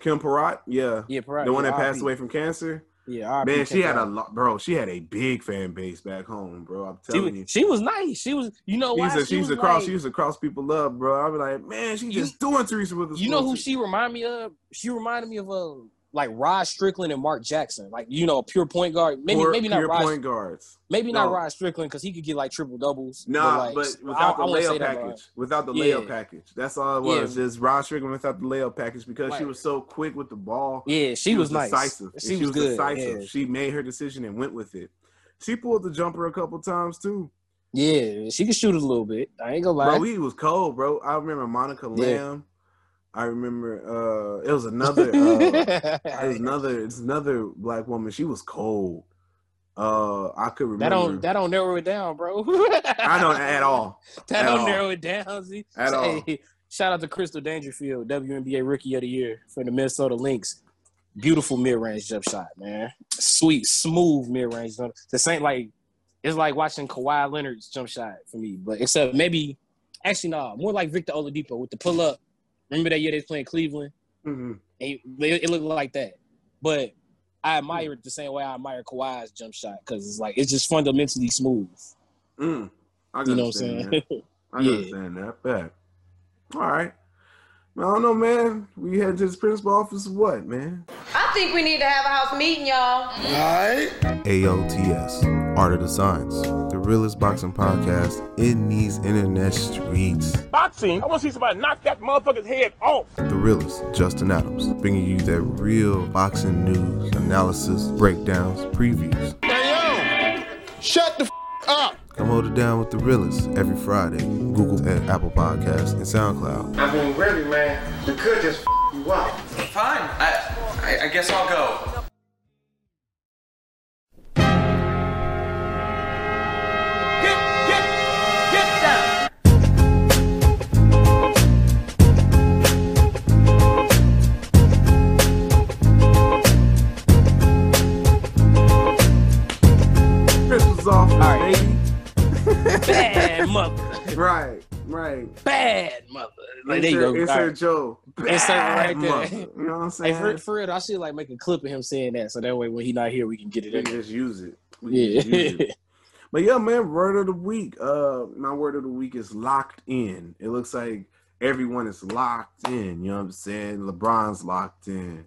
Kim Perrott, yeah, Yeah, Perrott. the one that passed away from cancer. Yeah, Man, she had a lot, bro. She had a big fan base back home, bro. I'm She telling was, you. she was nice. She was, you know She to, she used was to cross. like- she used to cross people up, bro. Be like, man, she just doing Teresa with us. You know who she reminded me of? She reminded me of a like Rod Strickland and Mark Jackson, like you know, pure point guard. Maybe Pure- maybe not pure Rod, point guards. maybe not No. Rod Strickland because he could get like triple doubles. Nah, like, but without I the layup package. Without the Yeah. layup package. That's all it was. Yeah. Just Rod Strickland without the layup package because she was so quick with the ball. Yeah, she was nice. decisive. She She, was was good, decisive. yeah. She made her decision and went with it. She pulled the jumper a couple times too. Yeah, she could shoot a little bit. I ain't gonna lie. Bro, he was cold, bro. I remember Monica. Lamb. I remember uh it was another uh it was another it's another black woman. She was cold. Uh I could remember that don't that don't narrow it down, bro. I don't at all. That At don't all. narrow it down. See? At So, all. hey, shout out to Crystal Dangerfield, WNBA Rookie of the Year for the Minnesota Lynx. Beautiful mid range jump shot, man. Sweet, smooth mid range. The same like it's like watching Kawhi Leonard's jump shot for me, but except maybe actually no, more like Victor Oladipo with the pull up. Remember that year they was playing Cleveland? Mm-hmm. It, it looked like that, but I admire it the same way I admire Kawhi's jump shot because it's like it's just fundamentally smooth. Mm, I You know what I'm saying? that. I can Yeah. understand that. Bet. All right. I don't know, man. We head to this principal office. What, man? I think we need to have a house meeting, y'all. AOTS, Art of the Science, the realest boxing podcast in these internet streets. Boxing. I want to see somebody knock that motherfucker's head off. The realest, Justin Adams, bringing you that real boxing news, analysis, breakdowns, previews. Hey yo, shut the f- up. Come hold it down with the realest every Friday. Google and Apple Podcasts and SoundCloud. I mean, really, man, the could just f you up. Fine. I, I, I guess I'll go. Christmas off, baby. Bad mother. Right, right. Bad mother. Like, there you Insert, go. insert All right. Joe. Insert right Bad there. mother. You know what I'm saying? Hey, for, for real, I should like make a clip of him saying that, so that way when he not here, we can get it We in. just use it. We Yeah. use it. But yeah, man, word of the week. Uh my word of the week is locked in. It looks like everyone is locked in. You know what I'm saying? LeBron's locked in.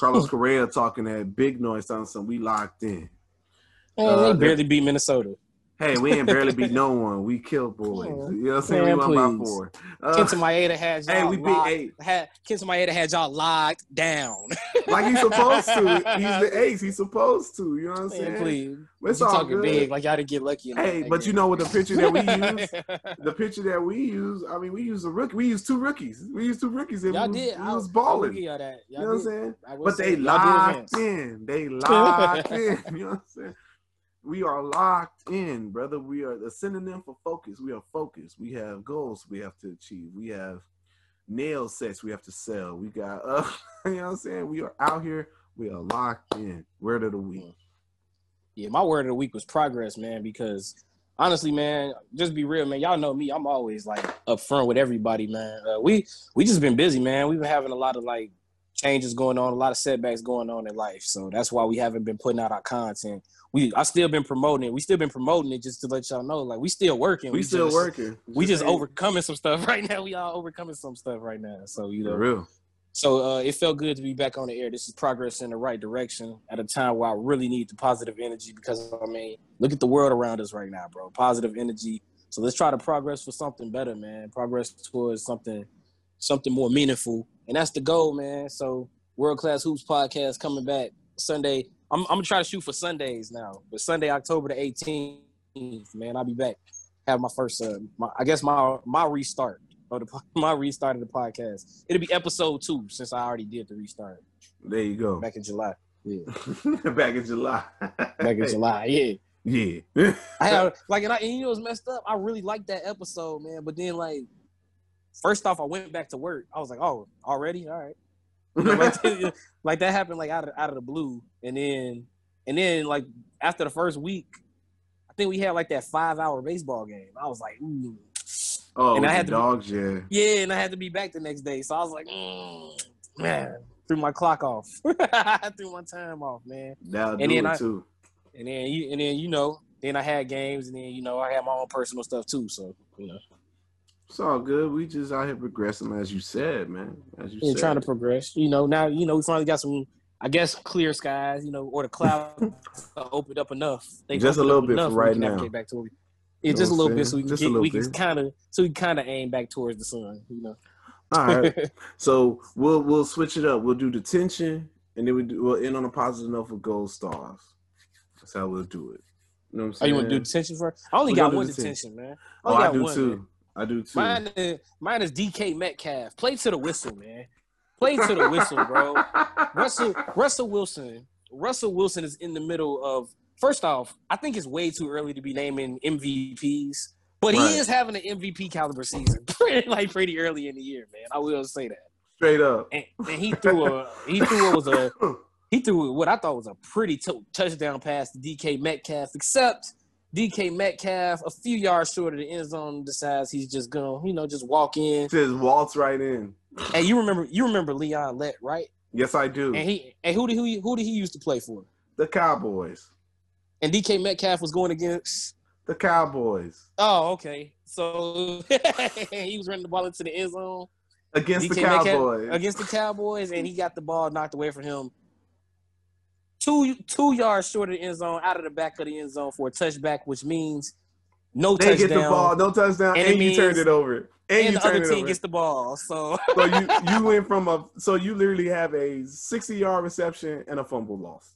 Carlos Correa talking that big noise talking some we locked in. Man, Uh, they barely beat Minnesota. Hey, we ain't barely beat no one. We killed boys. You know what I'm saying? Man, we won by four. Uh, Kenta Maeda had y'all hey, we beat locked, eight. had Kenta Maeda had y'all locked down. like he's supposed to. He's the ace. He's supposed to. You know what I'm Man, saying? please. It's you all talking good. big like y'all didn't get lucky. Hey, but you know what the picture that we use, the picture that we use. I mean, we use a rookie. We use two rookies. We used two rookies. And Y'all we was, did. We I- was balling. y'all that. Y'all you know what I'm saying? But say, they locked in. They locked in. You know what I'm saying? We are locked in, brother. We are the synonym for focus. We are focused. We have goals we have to achieve. We have nail sets we have to sell. We got uh you know what I'm saying? We are out here. We are locked in. Word of the week. Yeah, my word of the week was progress, man. Because honestly, man, just be real, man. Y'all know me. I'm always like upfront with everybody, man. Uh, we we just been busy, man. We've been having a lot of like changes going on, a lot of setbacks going on in life. So that's why we haven't been putting out our content. We I still been promoting it. We still been promoting it just to let y'all know, like we still working. We still just- working. We just overcoming some stuff right now. We all overcoming some stuff right now. So you know, For real. so uh, it felt good to be back on the air. This is progress in the right direction at a time where I really need the positive energy because I mean, look at the world around us right now, bro. Positive energy. So let's try to progress for something better, man. Progress towards something, something more meaningful, and that's the goal, man. So World Class Hoops podcast coming back Sunday. I'm, I'm gonna try to shoot for Sundays now, but Sunday, October the 18th, man, I'll be back. Have my first, uh, my, I guess my my restart of the my restart of the podcast. It'll be episode two since I already did the restart There you go. back in July. Yeah, Back in July. back in July. Yeah. Yeah. I had like, and, I, and you know what's messed up? I really liked that episode, man. But then, like, first off, I went back to work. I was like, oh, already, all right. Like, like, that happened like out of out of the blue, and then And then like after the first week, I think we had like that five hour baseball game. I was like, ooh. Oh, and I had the to be- dogs, yeah. Yeah, and I had to be back the next day. So I was like, mm, man, threw my clock off. I threw my time off, man. That'll And do then it I- too. And then you and then you know, then I had games and then you know I had my own personal stuff too. So, you know. It's all good. We just out here progressing, as you said, man. As you Yeah, said. trying to progress. You know, now you know we finally got some, I guess, clear skies. You know, or the clouds opened up enough. They Just a little bit enough for right now. navigate Back to we, yeah, Know just a little bit, so we can Just get, we can kind of, so we kind of aim back towards the sun. You know. All right. so we'll we'll switch it up. We'll do detention, and then we do, we'll end on a positive note for gold stars. That's how we'll do it. You know what I'm Oh, you want to do detention first? I only We'll got one detention. detention, man. Oh, only I got do one, too. man. I do too. Mine is mine is DK Metcalf. Play to the whistle, man. Play to the whistle, bro. Russell Russell Wilson. Russell Wilson is in the middle of. First off, I think it's way too early to be naming MVPs, but Right. he is having an MVP caliber season, pretty, like pretty early in the year, man. I will say that. Straight up. And, and he threw a he threw what was a he threw what I thought was a pretty t- touchdown pass to DK Metcalf, except DK Metcalf a few yards short of the end zone decides he's just gonna you know just walk in. Just waltz right in. And you remember you remember Leon Lett, right? Yes, I do. And he and who did who, who did he used to play for? the Cowboys. And DK Metcalf was going against. The Cowboys Oh, okay. So he was running the ball into the end zone against the DK Metcalf- Cowboys. against the Cowboys, and he got the ball knocked away from him. Two two yards short of the end zone, out of the back of the end zone for a touchback, which means no they touchdown. get the ball, no touchdown, And and, you turned it over. And, and you the other it team over. gets the ball. So so you you went from a so you literally have a 60 yard reception and a fumble loss.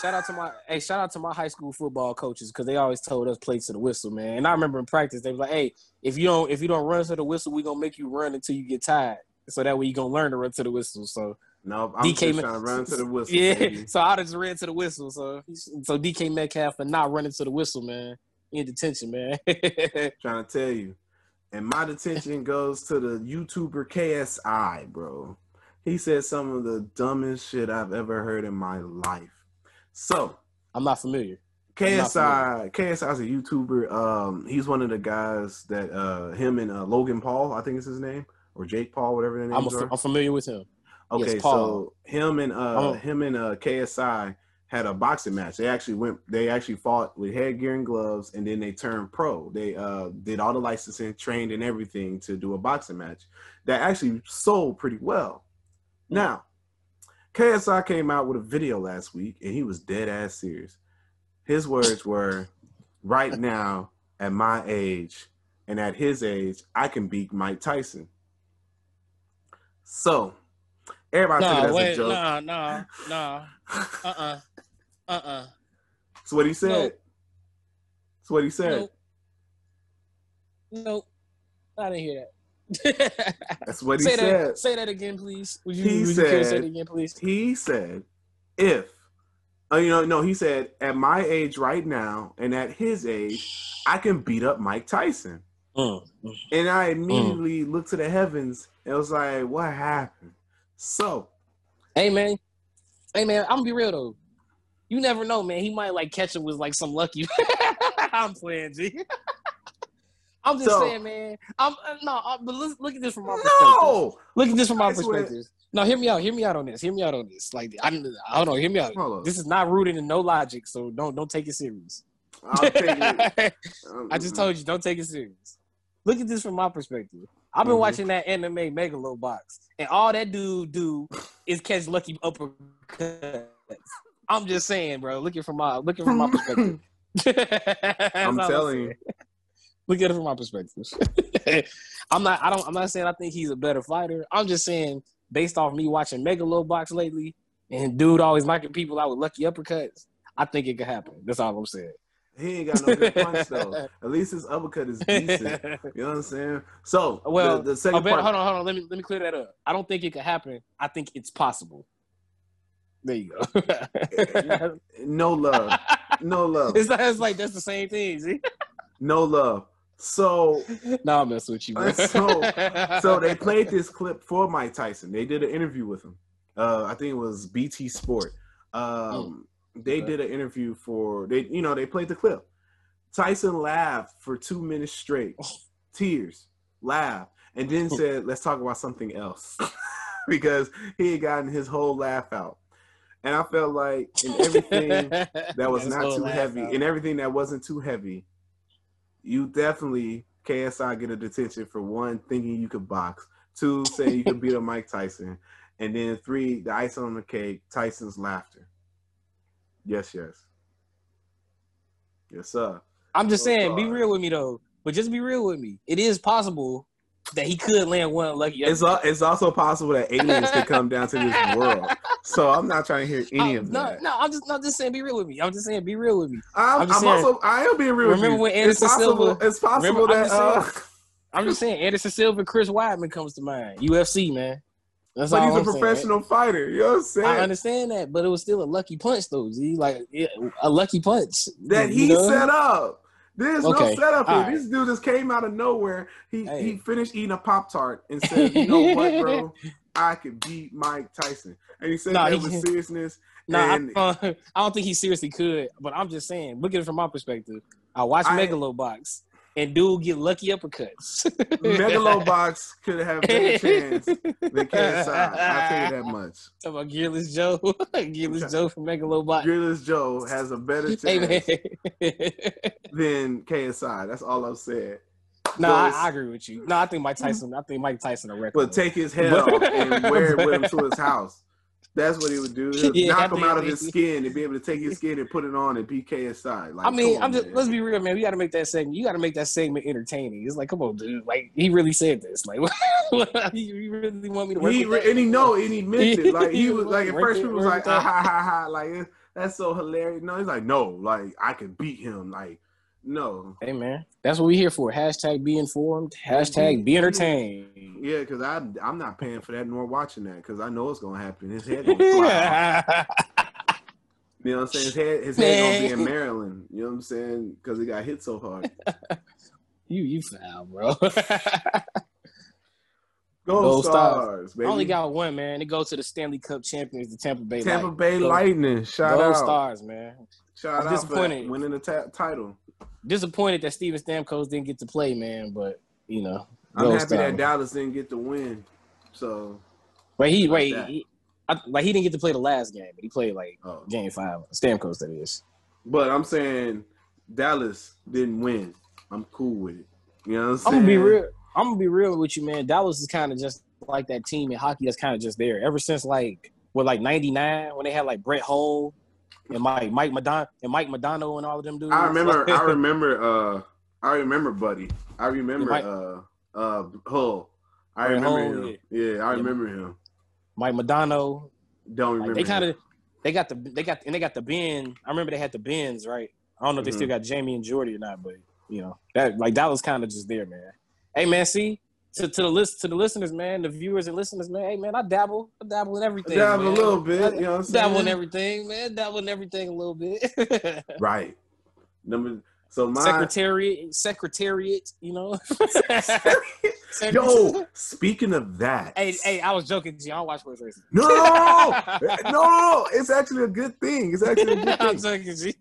shout out to my hey, shout out to my high school football coaches because they always told us play to the whistle, man. And I remember in practice they was like, "Hey, if you don't if you don't run to the whistle, we are gonna make you run until you get tired, so that way you are gonna learn to run to the whistle." So No, I'm just trying to run to the whistle. Yeah, baby. so I just ran to the whistle. So so DK Metcalf for not running to the whistle, man. In detention, man. trying to tell you. And my detention goes to the YouTuber KSI, bro. He said some of the dumbest shit I've ever heard in my life. So I'm not familiar. KSI, KSI is a YouTuber. Um, he's one of the guys that uh him and uh, Logan Paul, I think is his name, or Jake Paul, whatever their I'm, names a, are. I'm familiar with him. Okay, Yes, so him and uh Oh. him and uh KSI had a boxing match. They actually went they actually fought with headgear and gloves and then they turned pro. They uh did all the licensing, trained and everything to do a boxing match that actually sold pretty well. Now, KSI came out with a video last week and he was dead ass serious. His words were right now at my age and at his age, I can beat Mike Tyson. So, everybody took it Nah, as a wait, joke. nah, nah, nah. Uh-uh. Uh-uh. That's what he said. Nope. That's what he said. Nope. Nope. I didn't hear that. That's what he say said. That, say that again, please. Would you, he would you care to say that again, please? He said, if, uh, you know, no, he said, at my age right now and at his age, I can beat up Mike Tyson. Mm. And I immediately looked to the heavens and was like, what happened? So, Hey man, hey man, I'm gonna be real though. You never know, man. He might like catch him with like some lucky. I'm playing, G. I'm just So- saying, man. I'm uh, no, uh, but look, look at this from my perspective. no! Look at this from my perspective. No, hear me out. Hear me out on this. Hear me out on this. Like I, I don't know. Hear me out. This is not rooted in no logic, so don't don't take it serious. It. I just told you, don't take it serious. Look at this from my perspective. I've been Mhm. watching that anime Megalobox, and all that dude do is catch lucky uppercuts. I'm just saying, bro. Looking from my looking from my perspective. I'm telling you. Look at it from my perspective. I'm not. I don't. I'm not saying I think he's a better fighter. I'm just saying based off me watching Megalobox lately, and dude always knocking people out with lucky uppercuts. I think it could happen. That's all I'm saying. He ain't got no good punch though. At least his uppercut is decent. You know what I'm saying? So, Well, the, the second oh, part. hold on, hold on. Let me let me clear that up. I don't think it could happen. I think it's possible. There you go. No love. No love. it's, not, it's like that's the same thing. See? No love. So, nah, I'm messing with you. Bro. so, so they played this clip for Mike Tyson. They did an interview with him. Uh, I think it was BT Sport. Um, they did an interview for they you know they played the clip. Tyson laughed for two minutes straight, tears, laughed, and then said, "Let's talk about something else," because he had gotten his whole laugh out. And I felt like in everything that was not too heavy, out. in everything that wasn't too heavy, you definitely KSI get a detention for one thinking you could box, two saying you could beat up Mike Tyson, and then three the icing on the cake, Tyson's laughter. Yes, yes, yes, sir. I'm just Those saying, be real with me though. But just be real with me. It is possible that he could land one lucky. It's al- it's also possible that aliens could come down to this world. So I'm not trying to hear any of no, that. no, I'm just not just saying be real with me. I'm just saying be real with me. I'm, just I'm saying- also I am being real. with Remember you. when it's Anderson possible, Silva? It's possible Remember- I'm that. just Uh, saying- I'm just saying Anderson Silva, Chris Weidman comes to mind. UFC man. That's but he's a I'm saying. professional fighter. You know what I'm saying? I understand that, but it was still a lucky punch though. Z like yeah, a lucky punch that he know? set up. There's Okay, no setup here. right. This dude just came out of nowhere. He Hey. he finished eating a pop tart and said, "You know what, bro? I could beat Mike Tyson." And he said Nah, that he with seriousness. Nah, and I, uh, I don't think he seriously could. But I'm just saying, look at it from my perspective. I watch I- Megalobox and dude get lucky uppercuts. Megalobox could have better chance than KSI. I'll tell you that much. Talking about Gearless Joe, Gearless Joe from Megalobox. Gearless Joe has a better chance than KSI. That's all I've said. no, I, I agree with you. No, I think Mike Tyson. I think Mike Tyson a record. But take his head off and wear it with him to his house. That's what he would do. He'll Yeah, knock him out of his skin and be able to take his skin and put it on and be KSI. Like, I mean, on, I'm just let's be real, man. We got to make that segment. You got to make that segment entertaining. It's like, come on, dude. Like he really said this. Like, you really want me to work He with re- that? and he know and he meant it. Like he was like at first people was like ah, ha ha ha like that's so hilarious. No, he's like no, like I can beat him. Like no, Hey man, that's what we here for. Hashtag be informed. Hashtag be entertained. yeah, because I I'm not paying for that nor watching that because I know it's gonna happen. His head gonna fly. You know what I'm saying? His head his head gonna be in Maryland. You know what I'm saying? Because he got hit so hard. you you foul, bro. Gold, Gold stars, I only got one, man. It goes to the Stanley Cup champions, the Tampa Bay. Tampa Lightning. Bay Lightning. Shout Gold out. stars, man. Shout I'm out disappointed. winning the ta- title. Disappointed that Steven Stamkos didn't get to play, man. But you know, I'm happy that Dallas didn't get the win. So Wait, he wait, that. he, I, like he didn't get to play the last game, but he played like Oh. game five. Stamkos, that is. But I'm saying Dallas didn't win. I'm cool with it. You know what I'm I'm gonna be real. I'm gonna be real with you, man. Dallas is kind of just like that team in hockey that's kind of just there ever since like what like '99 when they had like Brett Hull and Mike Mike Modano and Mike Modano and all of them dudes. I remember. I remember. Uh, I remember, buddy. I remember. Mike- Uh, uh, Hull. I remember Hull, him. Yeah, I Yeah. remember him. Mike Modano. Don't Like, remember. they kind of they got the they got and they got the Ben. I remember they had the Benns, right? I don't know if they still Mhm. got Jamie and Jordie or not, but you know that like that was kind of just there, man. Hey man, see to, to the list to the listeners, man, the viewers and listeners, man. Hey man, I dabble, I dabble in everything. I dabble a little bit, you know what I'm dabble in everything, man. Dabble in everything a little bit. Right. Number. So my secretariat, secretariat, you know. yo. Speaking of that, Hey, hey, I was joking. G. I don't watch horse racing. no, no, it's actually a good thing. It's actually a good thing. I'm joking, G.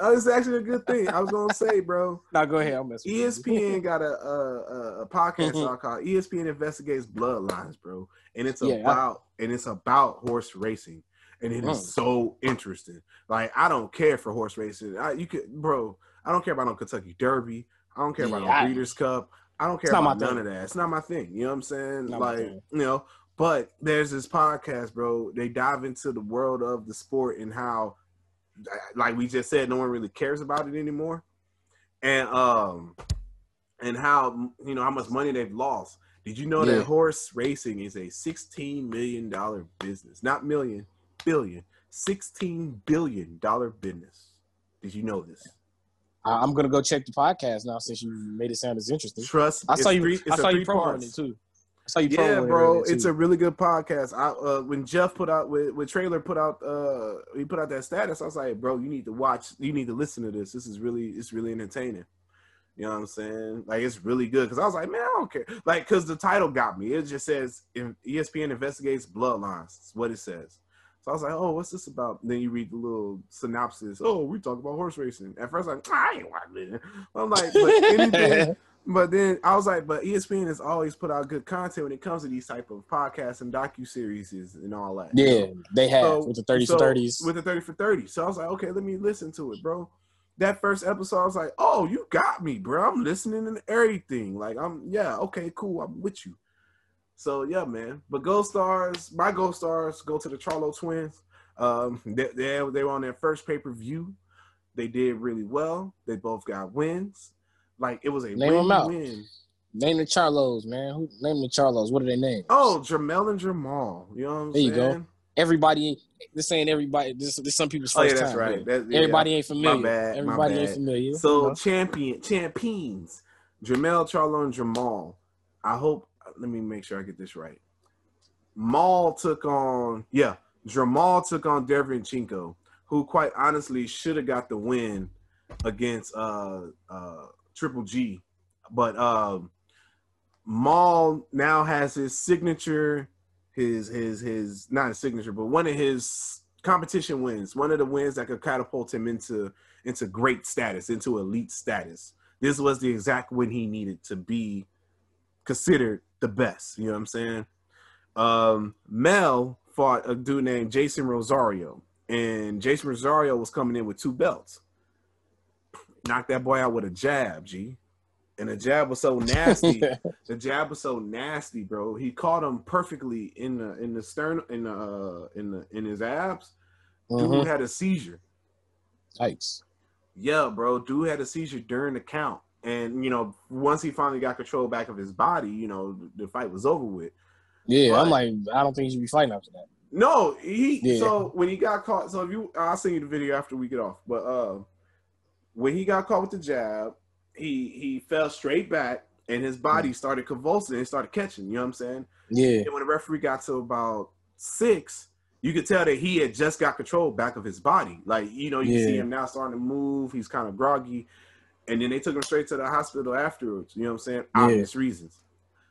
Uh, It's actually a good thing. I was gonna say, bro. Now go ahead. I'm messing. ESPN got a a, a, podcast out called ESPN Investigates Bloodlines, bro, and it's Yeah, I- about and it's about horse racing, and it is Mm. so interesting. Like I don't care for horse racing. I, you could, bro. I don't care about no Kentucky Derby. I don't care about no I- Breeders' Cup. I don't care It's about none thing. of that. It's not my thing. You know what I'm saying? Not like you know. But there's this podcast, bro. They dive into the world of the sport and how, like we just said, no one really cares about it anymore, and um, and how you know how much money they've lost. Did you know Yeah. that horse racing is a 16 million dollar business? Not million, billion. 16 billion dollar business. Did you know this? I'm gonna go check the podcast now since you made it sound as interesting. Trust. I saw you. three- I saw you promoting it too. I saw you. Yeah, promoting it bro, it's a really good podcast. I uh, when Jeff put out with, with trailer put out uh he put out that status. I was like, bro, you need to watch. You need to listen to this. This is really it's really entertaining. You know what I'm saying? Like it's really good because I was like, man, I don't care. Like because the title got me. It just says ESPN investigates bloodlines. It's what it says. So I was like, oh, what's this about? then you read the little synopsis. Oh, we talk about horse racing. At first, I'm like, I ain't watching it. I'm like, but anything. but then I was like, but ESPN has always put out good content when it comes to these type of podcasts and docu series and all that. Yeah, they have So- with the 30 so- for 30s. With the 30 for 30. So I was like, okay, let me listen to it, bro. That first episode, I was like, oh, you got me, bro. I'm listening and everything. Like, I'm, yeah, okay, cool. I'm with you. So, yeah, man. But Gold Stars, my Gold Stars go to the Charlo twins. Um, they, they, they were on their first pay per view. They did really well. They both got wins. Like, it was a Name them out. win-win. Name the Charlos, man. Who name the Charlos? What are their names? Oh, Jamel and Jamal. You know what I'm There you go. Everybody, this ain't everybody. This, this some people's Oh, first yeah, that's time. right. yeah. Everybody ain't familiar. My bad, my Everybody ain't familiar. So You know? champion, champions, Jamel, Charlo, and Jamal. I hope. Let me make sure I get this right. Maul took on, yeah, Jamal took on Derevyanchenko, who quite honestly should have got the win against uh uh Triple G, but um Maul now has his signature, his his his not his signature, but one of his competition wins, one of the wins that could catapult him into into great status, into elite status. This was the exact win he needed to be considered the best. You know what I'm saying? Um, Mel fought a dude named Jason Rosario, and Jason Rosario was coming in with two belts. Knocked that boy out with a jab, G. And the jab was so nasty. the jab was so nasty, bro. He caught him perfectly in the in the stern in the uh, in the in his abs. Dude Mhm. had a seizure. Yikes. Yeah, bro. Dude had a seizure during the count. And you know, once he finally got control back of his body, you know, the fight was over with. Yeah, I'm like, I don't think he should be fighting after that. No, he Yeah. so when he got caught, so if you I'll send you the video after we get off. But uh when he got caught with the jab, he he fell straight back and his body started convulsing and started catching, you know what I'm saying? Yeah. And when the referee got to about six, you could tell that he had just got control back of his body. Like, you know, you see him now starting to move, he's kind of groggy. And then they took him straight to the hospital afterwards, you know what I'm saying? Yeah. Obvious reasons.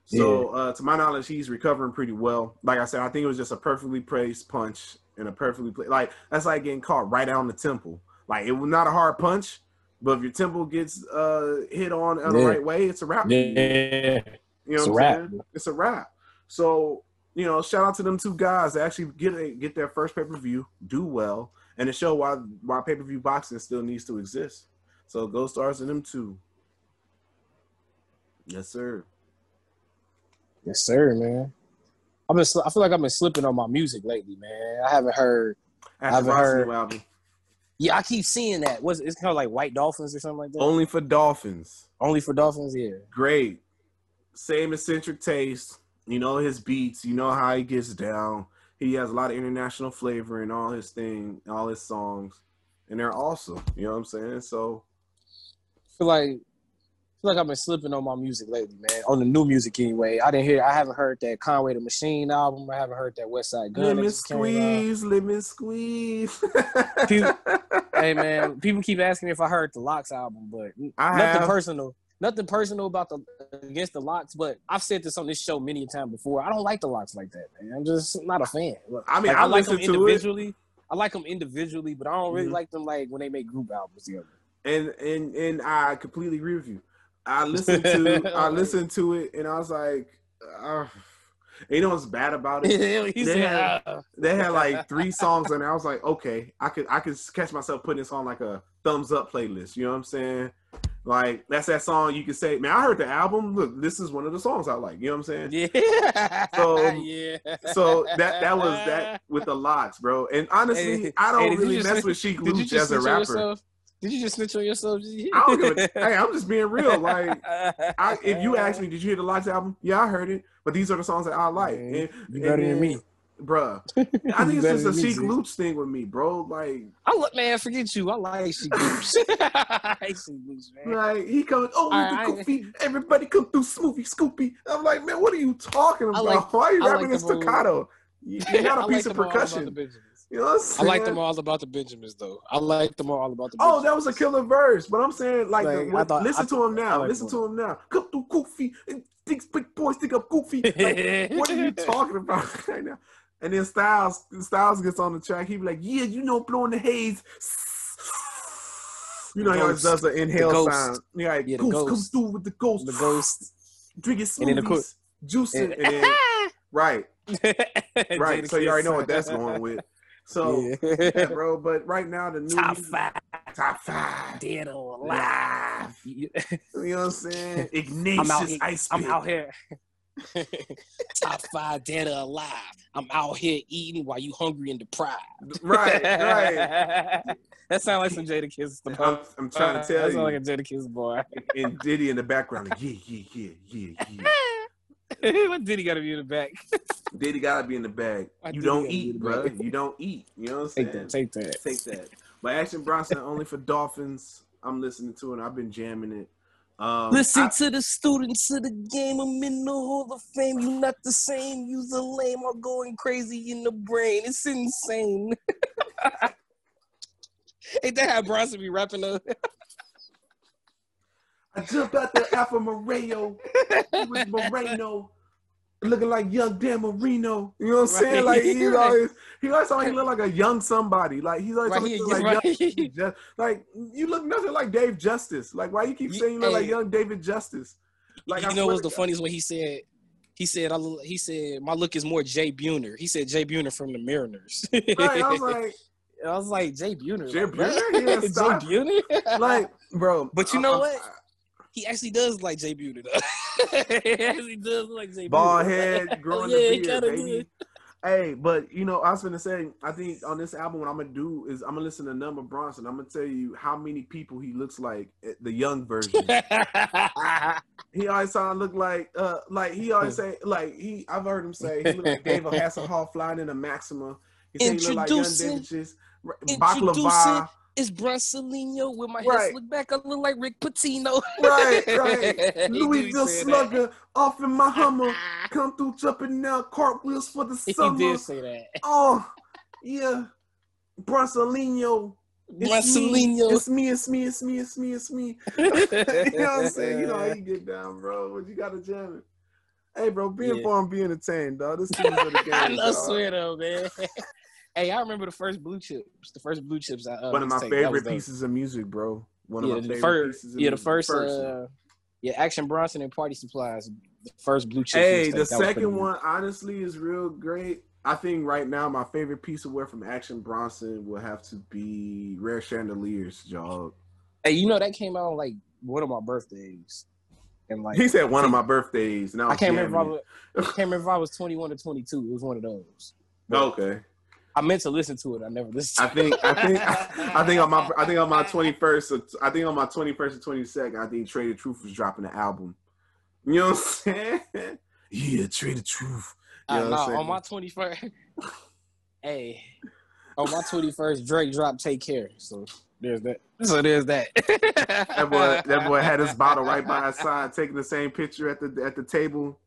So, uh, to my knowledge, he's recovering pretty well. Like I said, I think it was just a perfectly placed punch and a perfectly pla- like that's like getting caught right on the temple. Like it was not a hard punch, but if your temple gets uh, hit on in the right way, it's a wrap. Yeah. You know It's a I'm wrap. saying? It's a wrap. So you know, shout out to them two guys that actually get a, get their first pay per view, do well, and to show why why pay per view boxing still needs to exist. So go stars in them two. Yes, sir. Yes, sir, man. I've been. I feel like I've been slipping on my music lately, man. I haven't heard. I haven't heard. new album. Yeah, I keep seeing that. What's it's kind of like White Dolphins or something like that. Only for Dolphins. Only for Dolphins, yeah. Great. Same eccentric taste. You know his beats. You know how he gets down. He has a lot of international flavor in all his thing, all his songs, and they're awesome. You know what I'm saying? So feel like feel like I've been slipping on my music lately, man. On the new music anyway. I didn't hear. I haven't heard that Conway the Machine album. I haven't heard that Westside Gunn. lemon just came out. squeeze, lemon squeeze. People, hey man, people keep asking me if I heard the LOX album, but I nothing have. personal. Nothing personal about the against the LOX, but I've said this on this show many a time before. I don't like the LOX like that, man. I'm just not a fan. I mean, Like, I like them to it. individually. I like them individually, but I don't really Mhm. like them like when they make group albums together. and and and I completely agree with you. I listened to I listened to it and I was like, uh, you know what's bad about it? They, had, "Ah." they had like three songs and I was like, okay, I could I could catch myself putting this on like a thumbs up playlist. You know what I'm saying? Like that's that song you could say, man, I heard the album. Look, this is one of the songs I like. You know what I'm saying? Yeah. So yeah. so that that was that with the LOX, bro. And honestly, Hey, I don't you really just mess snitch- with Sheek Louch as a rapper. yourself? Did you just snitch on yourself? I don't give a, hey, I'm just being real. Like, I, if you ask me, did you hear the LOX album? Yeah, I heard it. But these are the songs that I like. And, you and better than me. bruh. I think it's just a Sheek. Louch thing with me, bro. Like, I look, man. Forget you. I like Sheek Louch. I like Sheek Louch, man. like he comes, oh, right, Goofy. Everybody come through Smoothie Scoopy. I'm like, man, what are you talking about? like- Why are you I like rapping in them staccato? You- You're not I a like piece of them all percussion. The Benjamins. You know what I'm I like them all about the Benjamins, though. I like them all about the. Oh, Benjamins. Oh, that was a killer verse. But I'm saying, like, Like, the, thought- listen I- to him now. like listen them. to him now. Come through Goofy and these big boys think I'm Goofy. Like, what are you talking about right now? And then Styles Styles gets on the track. He be like, "Yeah, you know, blowing the haze." You know, he always does Ghost. the inhale The ghost. sound. He like, Yeah, the "Ghost, come ghost. through with the ghost." The ghost. drinking And then the co- smoothies, juicing, and- and then, right, right. So you already know what that's going with. So Yeah. yeah, bro. But right now the new Top music- five. top five, Dead or alive. You know what I'm saying? I'm out here. Ice I'm Pick. out here. Top five dead or alive. I'm out here eating while you hungry and deprived. Right, right. that sounds like some Jadakiss. I'm, I'm trying to tell that you. sounds like a Jadakiss boy. and Diddy in the background, like, yeah, yeah, yeah, yeah, yeah. what did he got to be in the back? Diddy gotta be in the bag. Why You Diddy don't gotta be in eat, bro. You don't eat. You know what I'm saying? Take that. Take that. Take that. But Action Bronson only for Dolphins. I'm listening to it. I've been jamming it. Um, Listen I- to the students of the game. I'm in the Hall of Fame. You're not the same. You's a lame. I'm going crazy in the brain. It's insane. Ain't that how Bronson be rapping though? I jump out the Alpha Moreno with Moreno, looking like young Dan Marino. You know what I'm saying? Right, Like he's right. always he always he look like a young somebody. Like he's always Right, he- like right. young, Ju- like you look nothing like Dave Justice. Like why you keep saying you look like young David Justice? Like you I know what's to the funniest when he said he said I look, he said my look is more Jay Buhner. He said Jay Buhner from the Mariners. Right, I was like I was like Jay Buhner. Jay like? Buhner? Yeah, Jay. Buhner. like bro. But you know I- what? He actually does like Jay Buhner though. he actually does like Jay bald head, growing yeah, the beard, baby. Hey, but you know, I was gonna say, I think on this album, what I'm gonna do is I'm gonna listen to Number Bronson. I'm gonna tell you how many people he looks like eh, the young version. he always sound look like, uh, like he always say, like he. I've heard him say he look like David Hasselhoff flying in a Maxima. He say he look like young Introducing- David Introducing Baklava. It's Bronsolino with my Right. head slicked back. I look like Rick Pitino. Right, right. Louisville say that. Slugger off in my Hummer, come through jumping now cartwheels for the summer. He did say that. Oh, yeah. Bronsolino. It's me. It's me, it's me, it's me, it's me, it's me. you know what I'm saying? You know how you get down, bro. But you gotta jam it. Hey, bro, be Yeah. informed, be entertained, dog. This is the game. I swear though, man. Hey, I remember the first blue chips. The first blue chips. I, uh, One of my was favorite pieces of music, bro. One yeah, of my the favorite first, pieces of yeah, the first, uh, yeah, Action Bronson and Party Supplies. The first blue chips. Hey, the second good. one honestly is real great. I think right now my favorite piece of work from Action Bronson will have to be Rare Chandeliers, dog. Hey, you know that came out on like one of my birthdays, and like He said one of my birthdays. Now I can't remember. I, was, I can't remember if I was twenty one or twenty two. It was one of those. Okay. I meant to listen to it. I never listened. I think I think I think on my I think on my twenty first I think on my twenty first and twenty second I think Trae tha Truth was dropping the album. You know what I'm saying? yeah, Trae tha Truth. You know Uh, what I'm no, saying? on my twenty first. hey, on my twenty first, Drake dropped "Take Care." So there's that. So there's that. that boy that boy had his bottle right by his side, taking the same picture at the at the table.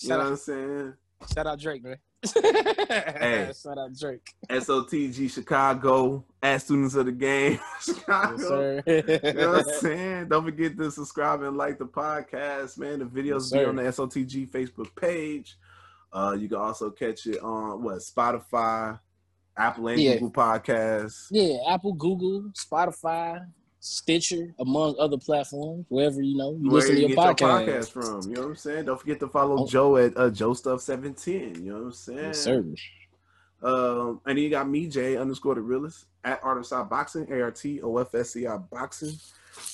You know Shout what I'm saying? Shout out Drake, man. Hey. Shout out Drake. SOTG Chicago, at students of the game, Chicago. Yes, you know what I'm saying? Don't forget to subscribe and like the podcast, man. The videos Yes, be on the SOTG Facebook page. Uh, you can also catch it on what Spotify, Apple and Yeah. Google Podcasts. Yeah, Apple, Google, Spotify, Stitcher, among other platforms, wherever you know you Where listen to you your podcast. your podcast from? You know what I'm saying? Don't forget to follow Oh. Joe at uh, Joe Stuff 17. You know what I'm saying? Yes, sir. Um, and then you got me, Jay underscore the realist at Art of Sci Boxing, A R T O F S C I Boxing.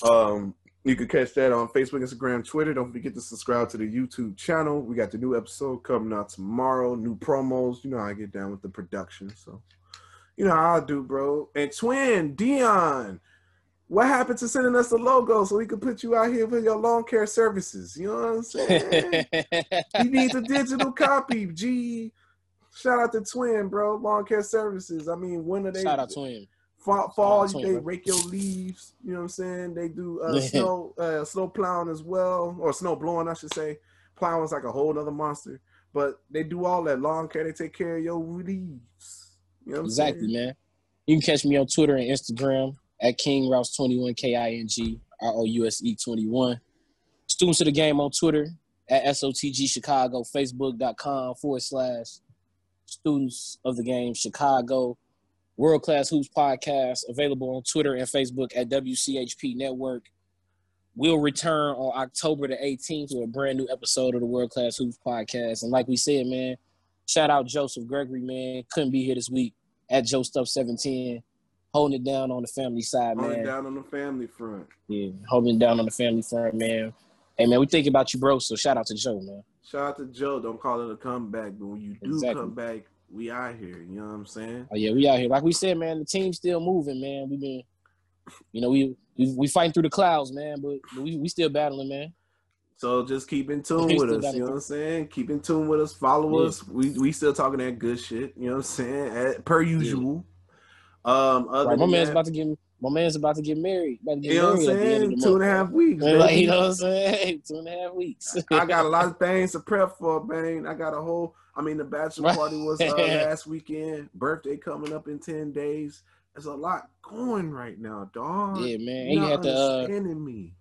Um, you can catch that on Facebook, Instagram, Twitter. Don't forget to subscribe to the YouTube channel. We got the new episode coming out tomorrow. New promos. You know how I get down with the production, so you know how I do, bro. And twin Dion, what happened to sending us the logo so we could put you out here for your lawn care services? You know what I'm saying? he needs a digital copy. G. Shout out to Twin, bro. Lawn care services. I mean, when are they? Shout out Twin. Fall, fall Twin, they bro. rake your leaves. You know what I'm saying? They do uh, snow, uh, snow plowing as well, or snow blowing, I should say. Plowing is like a whole other monster, but they do all that lawn care. They take care of your leaves. You know what I'm Exactly, saying? man. You can catch me on Twitter and Instagram at King Rouse 21 K I N G R O U S E 21. Students of the game on Twitter at SOTG Chicago, Facebook.com forward slash students of the game, Chicago, World Class Hoops Podcast, available on Twitter and Facebook at WCHP Network. We'll return on October the 18th with a brand new episode of the World Class Hoops Podcast. And like we said, man, shout out Joseph Gregory, man. Couldn't be here this week at Joe Stuff 710, holding it down on the family side, Hold man. it down on the family front. Yeah, holding it down on the family front, man. Hey, man, we thinking about you, bro. So shout out to Joe, man. Shout out to Joe. Don't call it a comeback, but when you do Exactly. come back, we out here. You know what I'm saying? Oh yeah, we out here. Like we said, man, the team's still moving, man. We've been, you know, we we, we fighting through the clouds, man, but, we we still battling, man. So just keep in tune with us. You know what I'm saying? Keep in tune with us. Follow Yeah. us. We we still talking that good shit. You know what I'm saying? At- per usual. Um, other Right, my man's that, about to get my man's about to get married. About to get You know what I'm married at the saying? Two and a half weeks, like, you know what I'm saying? Two and a half weeks. I got a lot of things to prep for, Bane. I got a whole. I mean, the bachelor party was uh, last weekend. Birthday coming up in ten days. There's a lot going right now, dog. Yeah, man. You had to uh, understanding me.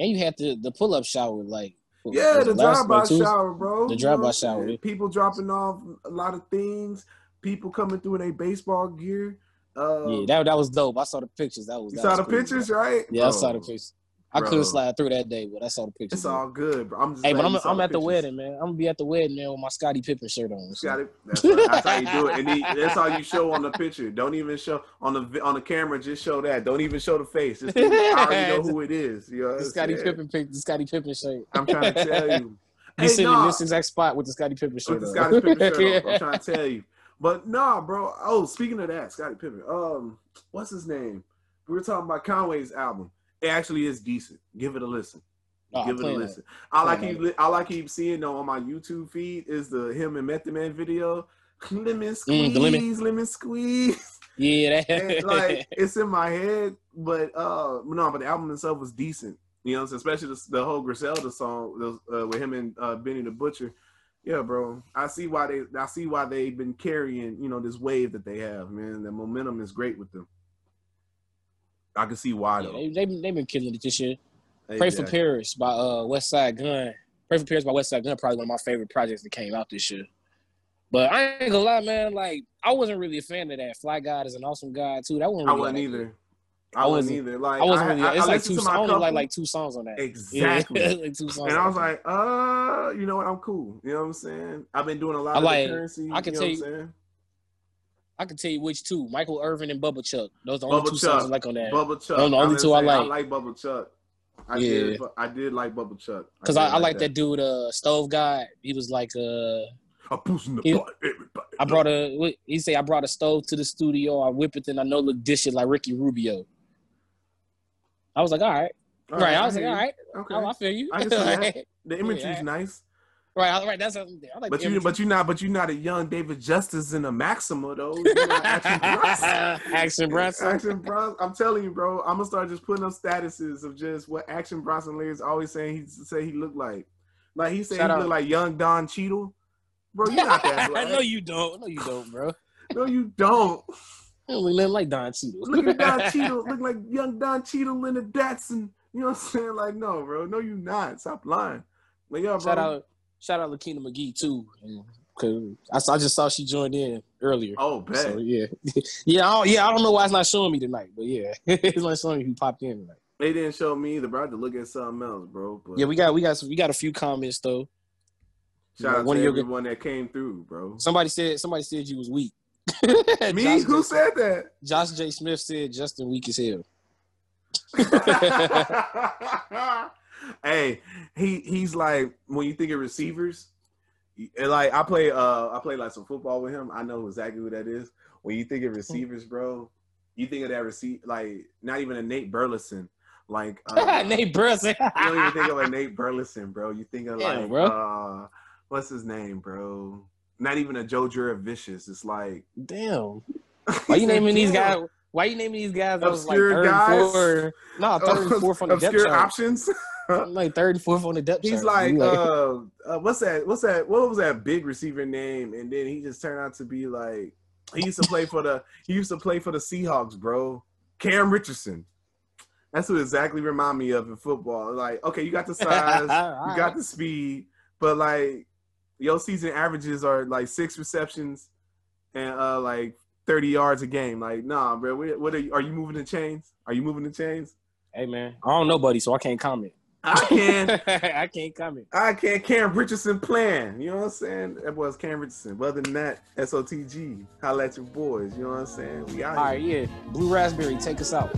and you had the the pull up shower, like Yeah, the drive by shower, bro. The drive by shower. People dropping off a lot of things. People coming through in their baseball gear. Uh, Yeah, that that was dope. I saw the pictures. That was you that saw was the cool, pictures, bro. right? Yeah, I saw the pictures. I bro. couldn't slide through that day, but I saw the pictures. It's bro. all good, bro. I'm just Hey, but I'm I'm at the wedding, man. I'm gonna be at the wedding, man, with my Scottie Pippen shirt on. so. It. That's, right. that's how you do it, and he, that's how you show on the picture. Don't even show on the on the camera. Just show that. Don't even show the face. Just I already know who it is. You know The Scottie? Pippen the Scottie Pippen shirt. I'm trying to tell you. He's Hey, sitting nah. in this exact spot with the Scottie Pippen shirt. with the on. Scottie Pippen shirt on. I'm trying to tell you. But nah, bro. Oh, speaking of that, Scottie Pippen. Um, what's his name? We were talking about Conway's album. It actually is decent. Give it a listen. Oh, Give it a listen. that. I like Playing keep I like keep seeing though on my YouTube feed is the him and Method Man video. Lemon squeeze, Mm, lemon- lemon squeeze. Yeah, that. like it's in my head, but uh no, but the album itself was decent. You know, what I'm saying? especially the, the whole Griselda song uh, with him and uh, Benny the Butcher. Yeah, bro. I see why they I see why they've been carrying, you know, this wave that they have, man. The momentum is great with them. I can see why Yeah, though. they, they, they've been killing it this year. Pray for Paris by uh, Westside Gunn. Pray for Paris by Westside Gunn, probably one of my favorite projects that came out this year. But I ain't gonna lie, man. Like I wasn't really a fan of that. Fly God is an awesome guy too. That wasn't I wasn't that either. I, I wasn't either. Like I wasn't I, really. I, it's I like two. to my I only like like two songs on that. Exactly. Yeah, like two songs. and I was like, uh, you know what? I'm cool. You know what I'm saying? I've been doing a lot I of like- currency. I can you know tell what you- I'm saying? I can tell you which two: Michael Irvin and Bubba Chuck. Those are the only Bubba two Chuck. songs I like on that. Bubba Chuck. Those are the only two I like. I like Bubba Chuck. I Yeah. did. I did like Bubba Chuck. Cause did I, I like that dude, uh, Stove Guy. He was like, uh, A puss in the he- butt, everybody. I brought a. He say I brought a stove to the studio. I whip it and I know look dish it like Ricky Rubio. I was like, all right, All right. right, I was I like, all right. Okay. Oh, I feel you. I can see that. Right. The imagery's Yeah. nice. Right, all right. That's I like. But you, imagery. but you not, but you not a young David Justice in a Maxima though. Action Bronson. Action Bronson. Action Bronson. I'm telling you, bro. I'm gonna start just putting up statuses of just what Action Bronson lyrics always saying he say he looked like. Like he said Shout he out. looked like young Don Cheadle. Bro, you not that black. no, you don't. No, you don't, bro. No, you don't. Don't look like Don Cheadle. Look at Don Cheadle. Look like young Don Cheadle in the Datsun. You know what I'm saying? Like, no, bro. No, you not. Stop lying. Yeah, bro. Shout out, shout out, Lakina McGee too. Cause I, I just saw she joined in earlier. Oh, bet. So yeah, yeah, I don't, yeah. I don't know why it's not showing me tonight, but yeah, it's not showing me who popped in tonight. They didn't show me either, bro. I had to look at something else, bro. But Yeah, we got we got we got a few comments though. shout You know, out one to of your- everyone that came through, bro. Somebody said somebody said you was weak. Me? Josh Who J- said that? Josh J. Smith said Justin weak as hell. hey, he he's like when you think of receivers, like I play uh I play like some football with him. I know exactly who that is. When you think of receivers, bro, you think of that receive like not even a Nate Burleson. Like uh, Nate Burleson. you don't even think of a Nate Burleson, bro. You think of Yeah, like bro. uh what's his name, bro? Not even a Joe Vicious. It's like Damn. Why you naming these guys? Why you naming these guys? was like Obscure third, guys? fourth. No, third and fourth on the depth obscure chart. options. like third and fourth on the depth He's like, You uh, uh, what's that? What's that? What was that big receiver name? And then he just turned out to be like, he used to play for the, he used to play for the Seahawks, bro. Cam Richardson. That's what exactly remind me of in football. Like, okay, you got the size, you got the speed, but like, your season averages are like six receptions, and uh like 30 yards a game. Like, nah, bro. What, what are you? Are you moving the chains? Are you moving the chains? Hey man, I don't know, buddy, so I can't comment. I can. I can't comment. I can't. Cam Richardson plan. You know what I'm saying? That was Cam Richardson. But other than that, SOTG. Holla at your boys. You know what I'm saying? We out All here. right, yeah. Blue raspberry, take us out.